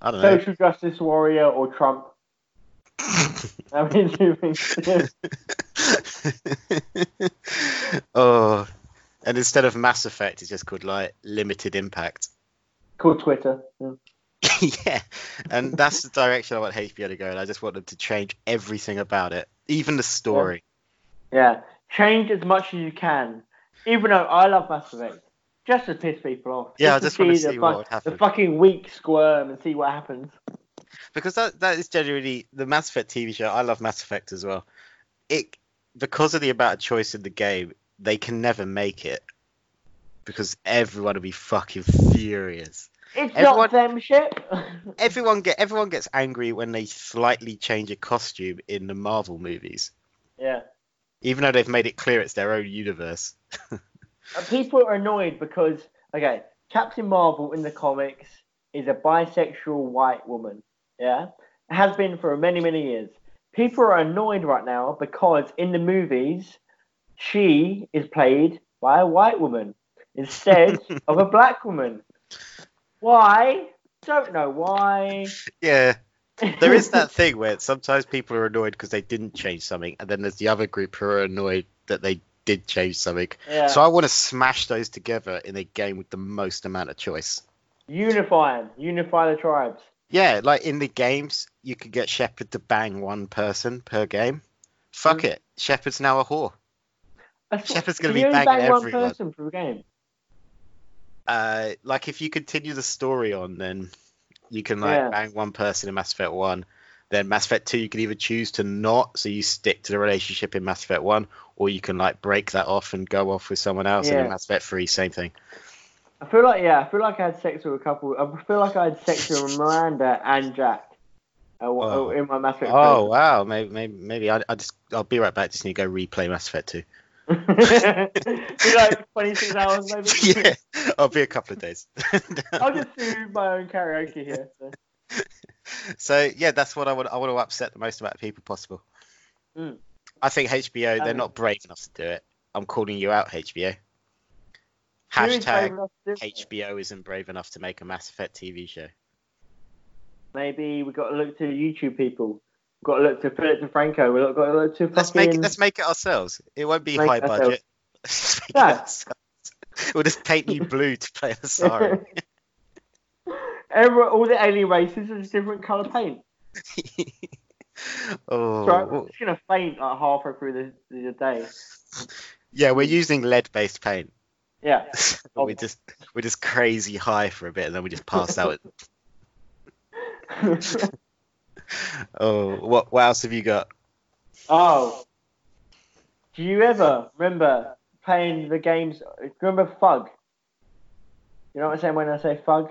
I don't know. social justice warrior or Trump. I mean, things. oh, and instead of Mass Effect, it's just called like Limited Impact. called Twitter. Yeah. yeah, and that's the direction I want HBO to go, and I just want them to change everything about it, even the story. yeah. Change as much as you can. Even though I love Mass Effect. Just to piss people off. Yeah, I to just wanna the see fu- what happen. The fucking weak squirm and see what happens. Because that that is genuinely the Mass Effect TV show. I love Mass Effect as well. It because of the amount of choice in the game, they can never make it because everyone will be fucking furious. It's Everyone- not them shit. everyone get everyone gets angry when they slightly change a costume in the Marvel movies, yeah. even though they've made it clear it's their own universe. People are annoyed because, okay, Captain Marvel in the comics is a bisexual white woman. Yeah? Has been for many, many years. People are annoyed right now because in the movies, she is played by a white woman instead of a black woman. Why? Don't know why. Yeah, there is that thing where sometimes people are annoyed because they didn't change something, and then there's the other group who are annoyed that they did change something. yeah. So I want to smash those together in a game with the most amount of choice. Unify them, Unify the tribes. Yeah, like in the games, you could get Shepard to bang one person per game. Fuck Mm. it, Shepard's now a whore. That's Shepard's gonna be you only banging bang one person per game. Uh, like if you continue the story on, then you can like Yeah. bang one person in Mass Effect One. Then Mass Effect Two, you can either choose to not, so you stick to the relationship in Mass Effect One, or you can like break that off and go off with someone else. And in Mass Effect Three, same thing. I feel like yeah, I feel like I had sex with a couple. I feel like I had sex with Miranda and Jack. Uh, Oh. in my Mass Effect. Oh wow, maybe maybe maybe I, I just I'll be right back. Just need to go replay Mass Effect two. like 26 hours maybe. Yeah, I'll be a couple of days. I'll just do my own karaoke here. So. so yeah, that's what I want. I want to upset the most amount of people possible. Mm. I think HBO they're Um, not brave enough to do it. I'm calling you out, HBO. Who is brave Hashtag enough to do it? HBO isn't brave enough to make a Mass Effect TV show. Maybe we've got to look to YouTube people. We've got to look to Philip DeFranco. We've got to look to Let's fucking. make it. Let's make it ourselves. It won't be Make high budget. Let's make it Yeah. We'll just paint you blue to play the sorry. Every, all the alien races are just different colour paint. oh, So I'm just gonna faint like halfway through the, the day. yeah, we're using lead-based paint. Yeah. We oh. just we're just crazy high for a bit, and then we just pass out. Oh, what what else have you got? oh. Do you ever remember playing the games? You remember Fug? You know what I'm saying when I say Fug?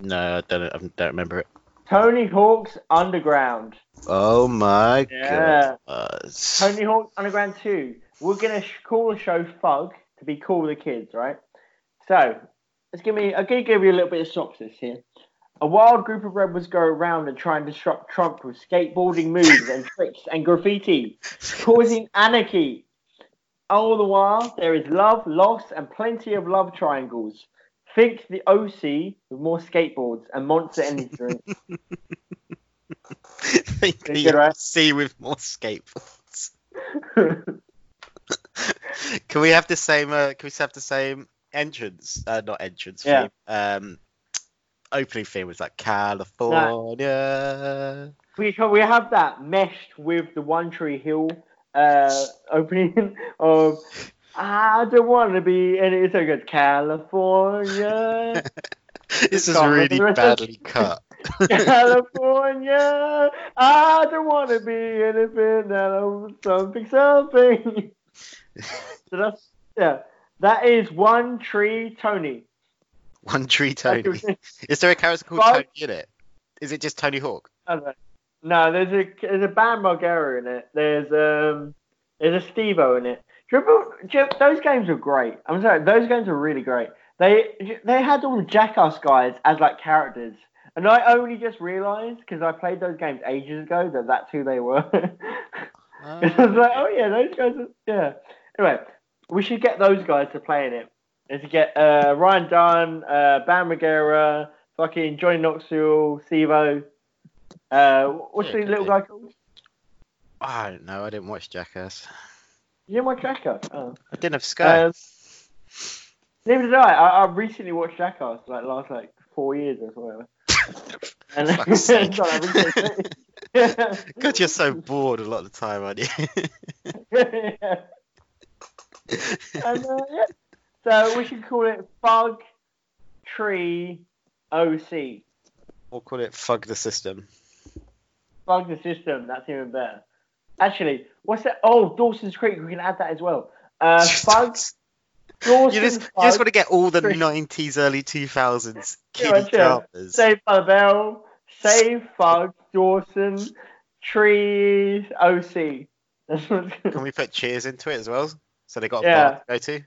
No, I don't I don't remember it. Tony Hawk's Underground. Oh my Yeah. god. Tony Hawk's Underground 2. We're gonna sh- call the show Fug to be cool with the kids, right? So, let's give me. I'm gonna give you a little bit of synopsis here. A wild group of rebels go around and try and disrupt Trump with skateboarding moves and tricks and graffiti, causing anarchy. All the while, there is love, loss, and plenty of love triangles. Think the OC with more skateboards and monster energy drinks. Think the good, right? sea with more skateboards. Can we have the same? Uh, can we have the same entrance? Uh, not entrance. Yeah. Theme. Um, opening theme was like California. we we have that meshed with the One Tree Hill uh, opening of I don't want to be, and it's so good. California, this is really remember the rest of- badly cut. California. I don't want to be anything else, something, something. So that's yeah. That is one tree, Tony. One tree Tony. Is there a character called Tony in it? Is it just Tony Hawk? I don't know. No, there's a there's a Bam Margera in it. There's um there's a Steve-O in it. Remember, those games were great. I'm sorry, those games were really great. They they had all the Jackass guys as like characters, and I only just realised because I played those games ages ago that that's who they were. I was like, oh yeah, those guys. Are, yeah. Anyway, we should get those guys to play in it. And to get uh, Ryan Dunn, uh, Bam Margera, fucking Johnny Knoxville, Steve-O. Uh, what's Yeah, the little guy called? I don't know. I didn't watch Jackass. You didn't watch Jackass? Oh. I didn't have Sky. Um, neither did I. I. I recently watched Jackass, like last like four years or whatever. And sake. Sorry, I recently- yeah. God, you're so bored a lot of the time, aren't you? yeah. And, uh, yeah. So we should call it Bug Tree OC. we'll call it Fug the System. Bug the system. That's even better. Actually, what's that? Oh, Dawson's Creek. We can add that as well. Uh, Bug. Dawson's You just, you just want to get all the Creek. 90s, early 2000s Yeah, kiddie yeah. dramas. Save by the Bell. Save Fug. Dawson. Trees. OC. Can we put Cheers into it as well? So they got a Yeah. bar to go to?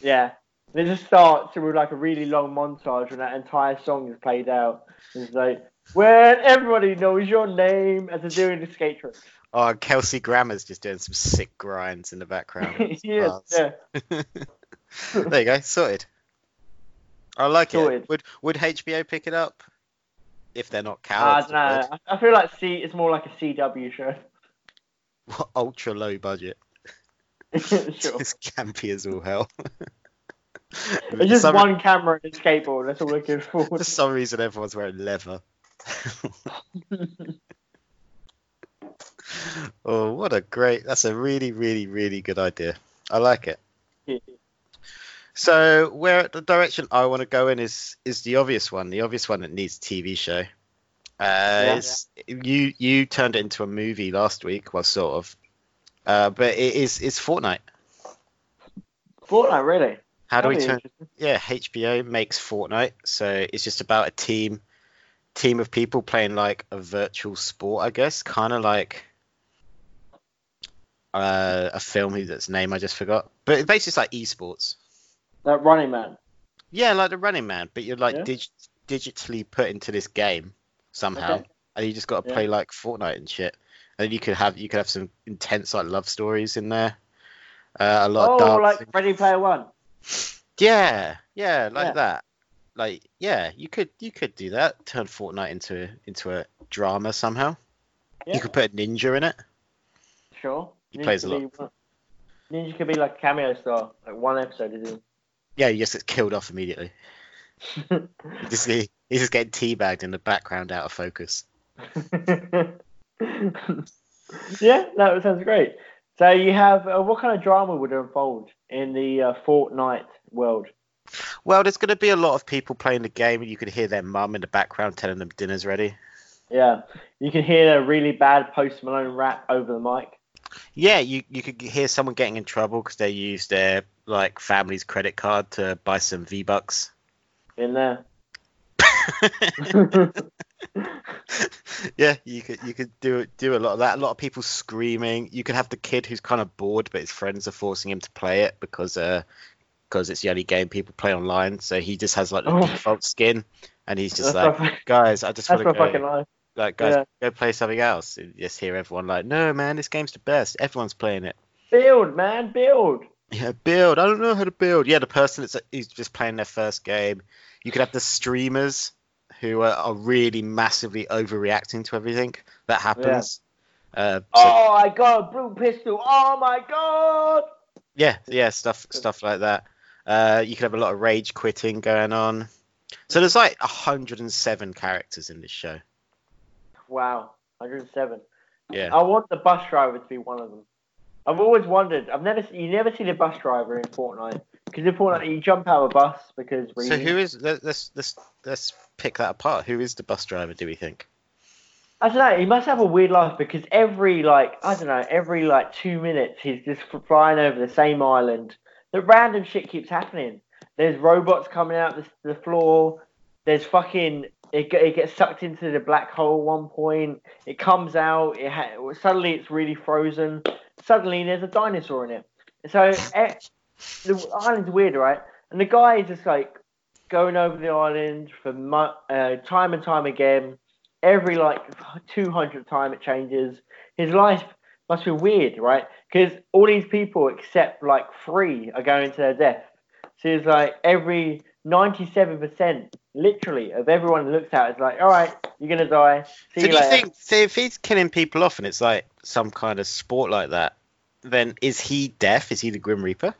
Yeah. It just starts with like a really long montage when that entire song is played out. It's like, when everybody knows your name as they're doing the skate trick. Oh, Kelsey Grammer's just doing some sick grinds in the background. yes, yeah. there you go, sorted. I like Sorted. it. Would would HBO pick it up? If they're not I cowards. don't know. I I feel like C. It's more like a CW show. What ultra low budget. sure. It's campy as all hell. It's just some, one camera and a skateboard. That's all we're good for. For some reason, everyone's wearing leather. oh, what a great! That's a really, really, really good idea. I like it. So, where the direction I want to go in is is the obvious one, the obvious one that needs a TV show. Uh, it's- You you turned it into a movie last week, well, sort of, uh, but it is it's Fortnite. Fortnite, really? How do we That'd be turn? Yeah, HBO makes Fortnite, so it's just about a team team of people playing like a virtual sport, I guess, kind of like uh, a film whose name I just forgot. But it's basically it's like esports. That Running Man. Yeah, like the Running Man, but you're like Yeah. dig- digitally put into this game somehow, Okay. and you just got to Yeah. play like Fortnite and shit. And you could have you could have some intense like love stories in there. Uh, a lot Oh, like Ready Player One. Yeah, yeah, like Yeah. that. Like, yeah, you could you could do that. Turn Fortnite into into a drama somehow. Yeah, You could put a ninja in it. sure. He Ninja plays a could lot. be Ninja could be like a cameo star. Like one episode is in. Yeah, he just gets killed off immediately. He just he, he's just getting teabagged in the background out of focus. yeah, that sounds great. So you have uh, what kind of drama would unfold in the uh, Fortnite world? Well, there's going to be a lot of people playing the game, and you could hear their mum in the background telling them dinner's ready. Yeah, you can hear a really bad Post Malone rap over the mic. Yeah, you you could hear someone getting in trouble because they used their like family's credit card to buy some V bucks. in there. yeah, you could you could do do a lot of that. A lot of people screaming. You could have the kid who's kind of bored, but his friends are forcing him to play it because uh because it's the only game people play online. So he just has like the Oh. default skin, and he's just that's like, guys, I just want to go, like guys, yeah. go play something else. And just hear everyone like, no man, this game's the best. Everyone's playing it. Build, man, build. Yeah, build. I don't know how to build. Yeah, the person that's who's just playing their first game. You could have the streamers who are, are really massively overreacting to everything that happens. Uh, so, Oh, I got a blue pistol. Oh my god. yeah, yeah, stuff stuff like that. Uh, you could have a lot of rage quitting going on. So there's like 107 characters in this show. Wow, 107. Yeah. I want the bus driver to be one of them. I've always wondered. I've never you never see the bus driver in Fortnite because in Fortnite you jump out of a bus because. So who is let- let's let's let's pick that apart. Who is the bus driver? Do we think? I don't know. He must have a weird life because every like I don't know, every like two minutes he's just flying over the same island. The random shit keeps happening. There's robots coming out the, the floor. There's fucking it, it gets sucked into the black hole. One point, it comes out. It ha- suddenly it's really frozen. Suddenly there's a dinosaur in it. So eh, the island's weird, right? And the guy is just like going over the island for mu- uh, time and time again every like 200 time it changes. His life must be weird, right? Because all these people except like three are going to their death. So it's like every 97% literally of everyone who looks at it is like, all right, you're going to die. See So you do you think so if he's killing people off and it's like some kind of sport like that, then is he deaf? Is he the Grim Reaper?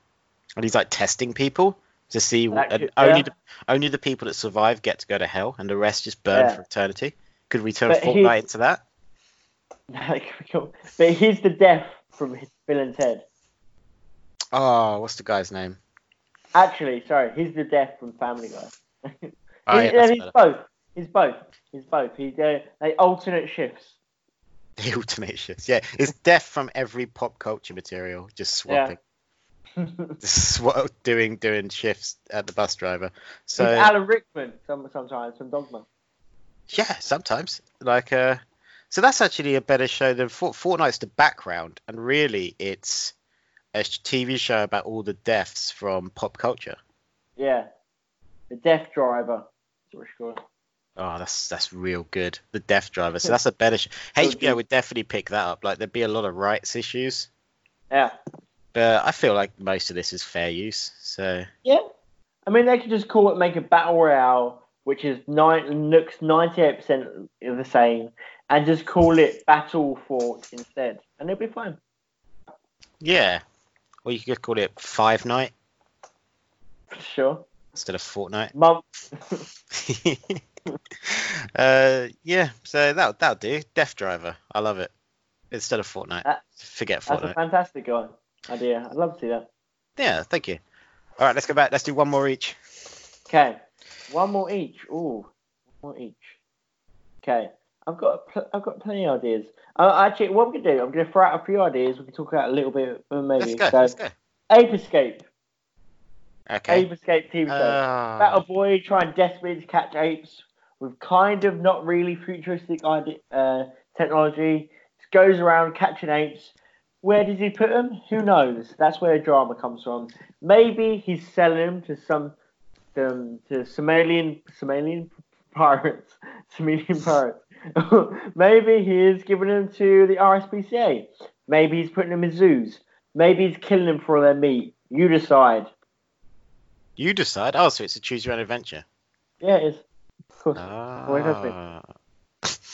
And he's like testing people to see could- only yeah. the, only the people that survive get to go to hell and the rest just burn Yeah. for eternity. Could we turn But he- Fortnite into that? but he's the death from Bill and Ted. Oh, what's the guy's name? Actually, sorry, he's the death from Family Guy. Oh, He- yeah, he's both. He's both. He's both. He's uh, they alternate shifts. The alternate shifts. Yeah, it's death from every pop culture material, just swapping, just swa- doing doing shifts at the bus driver. So Alan Rickman some, sometimes from Dogma. Yeah, sometimes. Like, uh, so that's actually a better show than Fort- Fortnite's the background, and really it's a TV show about all the deaths from pop culture. Yeah. The Death Driver. That's what called. Oh, that's that's real good. The Death Driver. So that's a better. Sh- HBO would definitely pick that up. Like, there'd be a lot of rights issues, Yeah. But I feel like most of this is fair use. So Yeah. I mean, they could just call it, make a battle royale, which is nine, looks 98% the same, and just call it Battle Fort instead, and it'll be fine. yeah, or you could call it Five Night For sure. instead of Fortnite. Month. uh, yeah, so that that'll do. Death Driver, I love it. Instead of Fortnite, That- forget That's a fantastic guy. Idea. I'd love to see that. Yeah, thank you. All right, let's go back. Let's do one more each. Okay. One more each. Ooh. One more each. Okay. I've got pl- I've got plenty of ideas. Uh, actually, what we can do, I'm going to throw out a few ideas. We can talk about a little bit, uh, maybe. Let's go. So, Let's go. Ape Escape. Okay. Ape Escape TV show. About a boy trying desperately to catch apes with kind of not really futuristic idea, uh, technology. Just goes around catching apes. Where does he put them? Who knows? That's where drama comes from. Maybe he's selling them to some um, to Somalian Somalian pirates. Somalian pirates. Maybe he is giving them to the RSPCA. Maybe he's putting them in zoos. Maybe he's killing them for their meat. You decide. You decide. Oh, so it's a choose your own adventure. Yeah, it is. Of course. Always has been. Ah.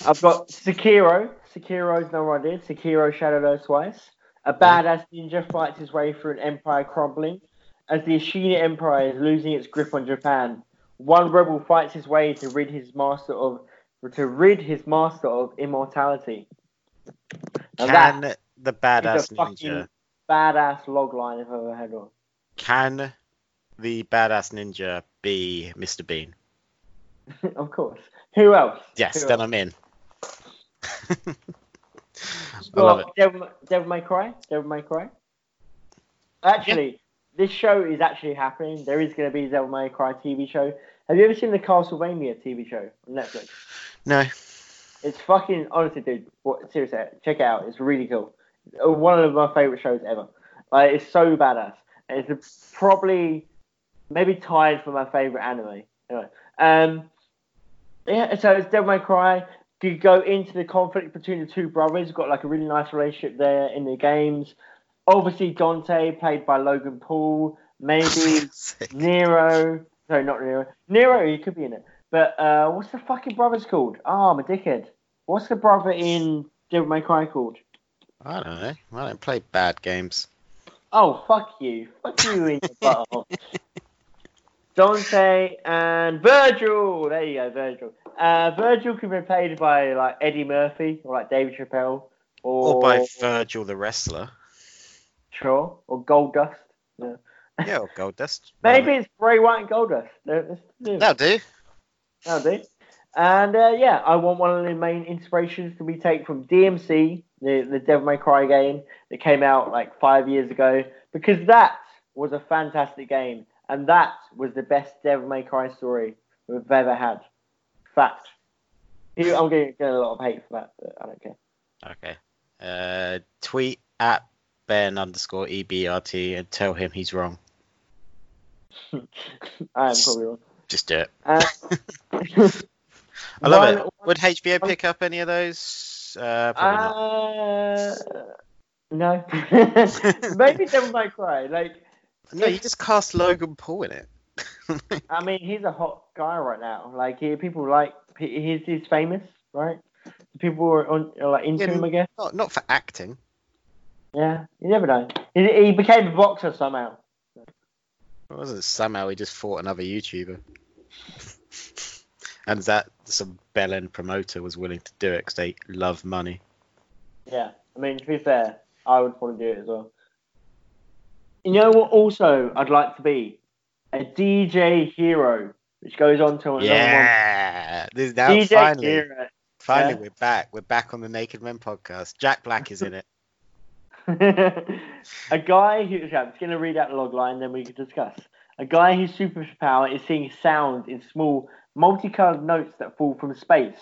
I've got Sekiro. Sekiro's no idea. Sekiro Shadow Die Twice. A badass ninja fights his way through an empire crumbling. As the Ashina Empire is losing its grip on Japan, one rebel fights his way to rid his master of to rid his master of immortality. Now Can the badass a ninja? badass logline if I've ever had one. Can the badass ninja be Mr. Bean? of course. Who else? Yes, Who then else? I'm in. I Well, love it. Devil, Devil May Cry. Devil May Cry. Actually, this show is actually happening. There is going to be a Devil May Cry TV show. Have you ever seen the Castlevania TV show on Netflix? No. It's fucking honestly, dude. What, seriously, check it out. It's really cool. Uh, One of my favorite shows ever. Like, it's so badass. And it's probably maybe tied for my favorite anime. Anyway, um, yeah. So it's Devil May Cry. You go into the conflict between the two brothers. Got like a really nice relationship there in the games. Obviously, Dante, played by Logan Paul. Maybe Nero. Sorry, not Nero. Nero, he could be in it. But uh, what's the fucking brother's called? Oh, I'm a dickhead. What's the brother in Devil May Cry called? I don't know. I don't play bad games. Oh, fuck you. Fuck you in your butthole. Dante and Vergil. There you go, Vergil. Uh, Vergil could be played by like Eddie Murphy or like David Chappelle or, Or by Virgil the wrestler. Sure. Or Goldust. Yeah. Yeah, or Goldust. Maybe it's Bray Wyatt and Goldust. Let's do it. That'll do. That'll do. And uh, yeah, I want one of the main inspirations to be taken from DMC, the, the Devil May Cry game that came out like five years ago, because that was a fantastic game. And that was the best Devil May Cry story we've ever had. Fact. I'm going to get a lot of hate for that, but I don't care. Okay. Uh, tweet at Ben underscore EBRT and tell him he's wrong. I am probably wrong. Just do it. Uh, I love one- it. Would HBO pick up any of those? Uh, probably not. Uh, no. Maybe Devil May Cry. Like, No, you just cast Logan Paul in it. I mean, he's a hot guy right now. Like, he, people like he's he's famous, right? People are, on, are like into Yeah, him, I guess. not, not for acting. Yeah, you never know. He, he became a boxer somehow. It wasn't somehow he just fought another YouTuber. and that some bell end promoter was willing to do it because they love money. Yeah, I mean, to be fair, I would probably do it as well. You know what? Also, I'd like to be a DJ hero, which goes on to another Yeah, this now. DJ finally, hero. finally Yeah. we're back. We're back on the Naked Men podcast. Jack Black is in it. a guy who, okay, I'm just going to read out the log line, then we can discuss. A guy whose superpower is seeing sound in small, multicolored notes that fall from space.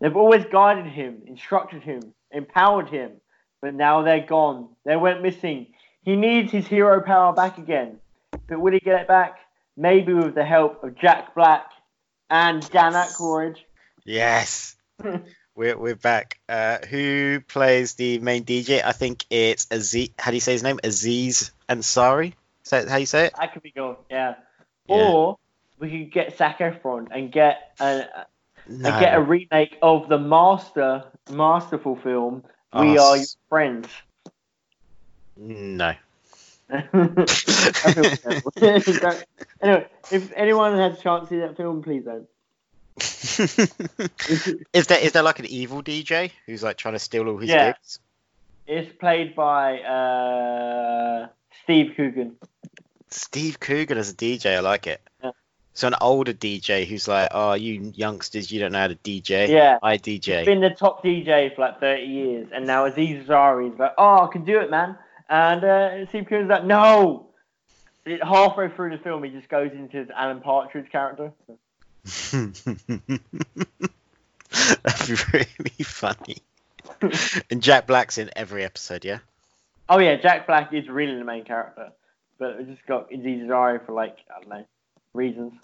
They've always guided him, instructed him, empowered him, but now they're gone. They went missing. He needs his hero power back again. But will he get it back? Maybe with the help of Jack Black and Dan Aykroyd. Yes. We're, we're back. Uh, who plays the main DJ? I think it's Aziz. How do you say his name? Aziz Ansari. Is that how you say it? I could be good, yeah. Yeah. Or we could get Zac Efron and get a, No. and get a remake of the master masterful film We Oh, Are Your Friends. No. I feel terrible. Don't- anyway, if anyone has a chance to see that film, please don't. is there is there like an evil DJ who's like trying to steal all his Yeah. gigs? It's played by uh, Steve Coogan. Steve Coogan as a DJ, I like it. Yeah. So an older DJ who's like, oh, you youngsters, you don't know how to DJ. Yeah. I He's DJ. been the top DJ for like 30 years, and now Aziz Ansari's like, oh, I can do it, man. And uh, Steve Coogan's like, no. It, halfway through the film, he just goes into his Alan Partridge character. That'd be really funny. and Jack Black's in every episode, yeah. Oh yeah, Jack Black is really the main character, but we just got Aziz Ansari for like I don't know reasons.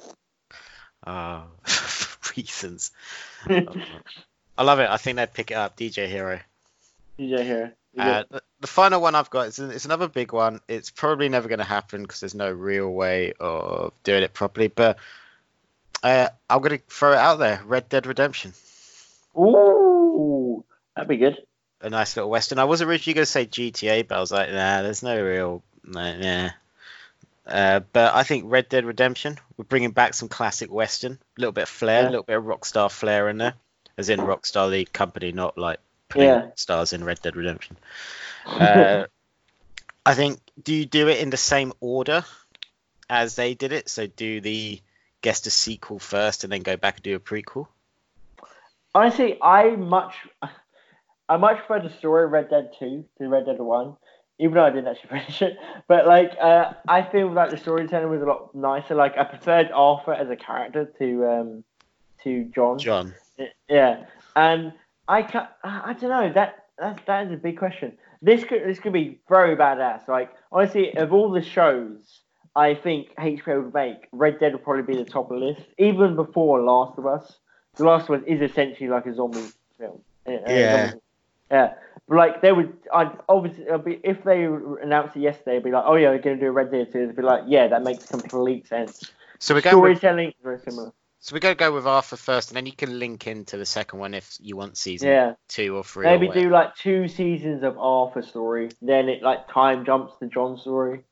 Oh, reasons. I love it. I think they'd pick it up. DJ Hero. DJ Hero. Uh, the, final one I've got is it's another big one. It's probably never going to happen because there's no real way of doing it properly. But uh, I'm going to throw it out there. Red Dead Redemption, Ooh, that'd be good. a nice little western. I was originally going to say GTA, but I was like, nah, there's no real, nah. nah. Uh, but I think Red Dead Redemption. We're bringing back some classic western, a little bit of flair, a Yeah. little bit of Rockstar flair in there, as in Rockstar the company, not like Yeah. stars in Red Dead Redemption. Uh, I think do you do it in the same order as they did it? So do the guest a sequel first and then go back and do a prequel. Honestly, I much, I much prefer the story of Red Dead Two to Red Dead One, even though I didn't actually finish it. But like, uh, I feel like the storytelling was a lot nicer. Like, I preferred Arthur as a character to um, to John. John. Yeah, and I can I don't know that that that is a big question. This could this could be very badass. Like honestly, of all the shows, I think HBO would make Red Dead would probably be the top of the list, even before Last of Us. The Last of Us is essentially like a zombie film. Yeah. zombie- Yeah, but like they would, I'd obviously it'd be, if they announced it yesterday, it'd be like, oh yeah, we're gonna do a Red Dead 2. It'd be like, yeah, that makes complete sense. So we're going with, Storytelling is very similar. So we're to go with Arthur first, and then you can link into the second one if you want season Yeah. two or three. Maybe or do like two seasons of Arthur's story, then it like time jumps to John's story.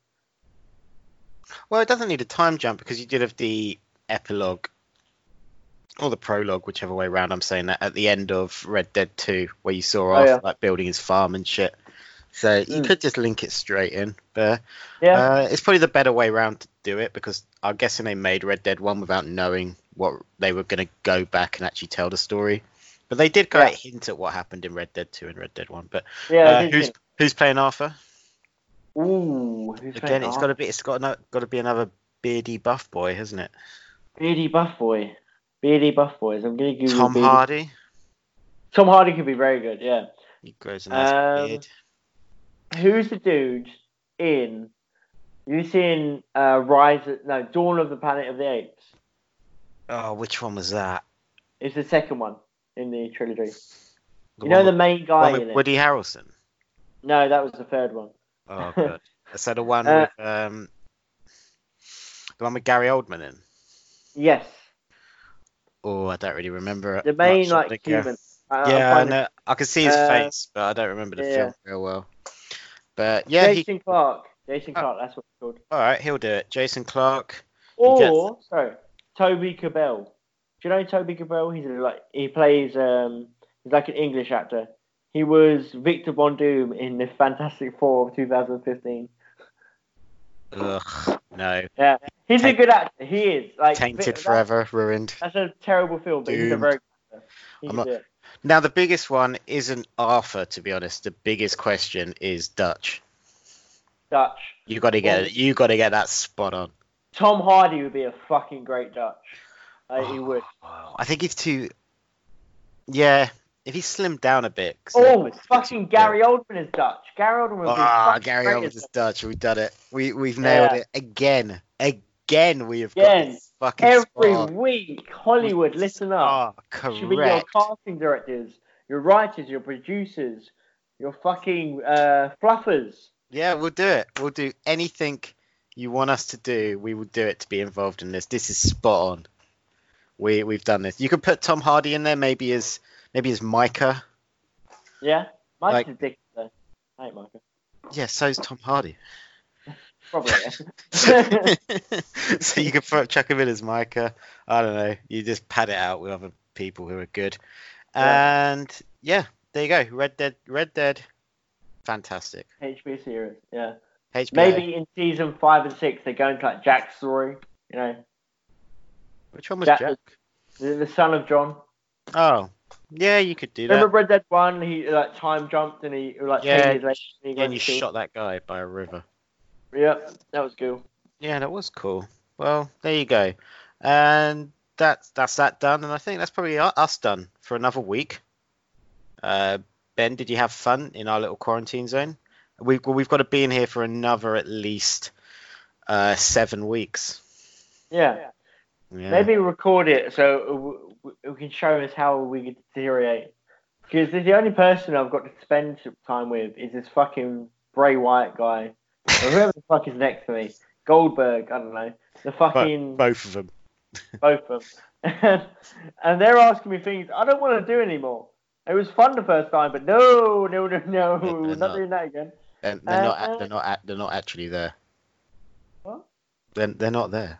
Well, it doesn't need a time jump because you did have the epilogue or the prologue, whichever way around I'm saying that, at the end of Red Dead 2, where you saw Oh, Arthur yeah. like building his farm and shit. So you Mm. could just link it straight in, but Yeah. uh, it's probably the better way around to do it because I'm guessing they made Red Dead One without knowing what they were going to go back and actually tell the story. But they did kind Yeah. of hint at what happened in Red Dead Two and Red Dead One. But yeah. uh, who's think- who's playing Arthur? Ooh. Who's Again, playing it's got to be it's got to, got to be another beardy buff boy, hasn't it? Beardy Buff Boy. Beardy Buff Boys. I'm gonna Google Tom Beardy- Hardy. Tom Hardy could be very good. Yeah. He grows a nice Um, beard. Who's the dude in? You seen uh, Rise? Of, no, Dawn of the Planet of the Apes. Oh, which one was that? It's the second one in the trilogy. The you know the main guy with in it. Woody Harrelson. No, that was the third one. Oh, good. so the one Uh, with um, the one with Gary Oldman in. Yes, Oh, I don't really remember the main much, like human. I- Yeah, I it. know. I can see his Uh, face, but I don't remember the yeah. film real well. But yeah, he, Jason Clarke. Jason Oh. Clarke. That's what it's called. all right, he'll do it. Jason Clarke. He gets- Or sorry, Toby Kebbell. Do you know Toby Kebbell? He's like he plays um he's like an English actor. He was Victor Von Doom in the Fantastic Four of 2015. Ugh, no. Yeah, he's a good actor. He is like Tainted forever, ruined. That's a terrible film, but he's a very good actor. He I'm not- it. Now the biggest one isn't Arthur, to be honest. The biggest question is Dutch. Dutch. You got to get it. You got to get that spot on. Tom Hardy would be a fucking great Dutch. Uh, he would. Oh, I think he's too. Yeah, if he slimmed down a bit. Oh, fucking Gary Oldman is Dutch. Gary Oldman would be Ah, fucking Gary Oldman is Dutch. We've done it. We we've nailed Yeah. it again. Again, we have got Again. this fucking Every week, Hollywood, listen up. Ah, You should be your casting directors, your writers, your producers, your fucking uh, fluffers. Yeah, we'll do it. We'll do anything you want us to do. We will do it to be involved in this. This is spot on. We we've done this. You could put Tom Hardy in there, maybe as maybe as Micah. Yeah? Mike's Like- a dick, though. I hate Michael. Yeah, so's Tom Hardy. Probably. so you could put, chuck him in as Micah. I don't know. You just pad it out with other people who are good. Yeah. And yeah, there you go. Red Dead. Red Dead. Fantastic. HBO series, yeah. HBO. Maybe in season five and six they go into like Jack's story, you know, Which one was Jack- Jack? the, the son of John. Oh, yeah, you could do Remember that. Red Dead One? He like time jumped and he like Yeah, ten years later. He And you shot that guy by a river. Yeah, that was cool. Yeah, that was cool. Well, there you go. And that's that's that done. And I think that's probably us done for another week. Uh, ben, did you have fun in our little quarantine zone? We, we've got to be in here for another at least uh, seven weeks. Yeah. Yeah. Maybe record it so w- w- we can show us how we deteriorate. Because the only person I've got to spend time with is this fucking Bray Wyatt guy. Or whoever the fuck is next to me. Goldberg, I don't know. The fucking Both of them. both of them. and they're asking me things I don't want to do anymore. It was fun the first time, but no, no, no, no, we're not, not. doing that again. They're, they're not. Uh, They're not. They're not actually there. What? They're, they're not there.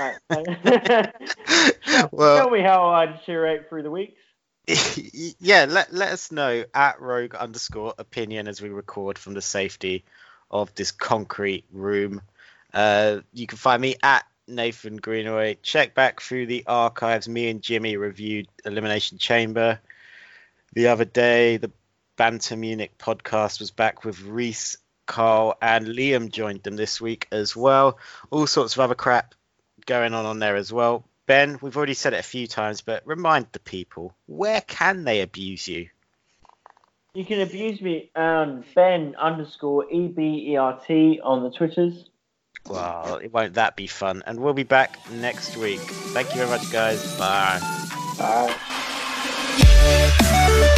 Right. Tell me how I deteriorate through the weeks. yeah. Let let us know at rogue underscore opinion as we record from the safety of this concrete room. Uh, you can find me at Nathan Greenaway. Check back through the archives. Me and Jimmy reviewed Elimination Chamber the other day. The Banter Munich podcast was back with Reese, Carl, and Liam joined them this week as well. All sorts of other crap going on on there as well. Ben, we've already said it a few times, but remind the people where can they abuse you? You can abuse me on Ben underscore E B E R T on the Twitters. Well, it won't that be fun? And we'll be back next week. Thank you very much, guys. Bye. Bye yeah.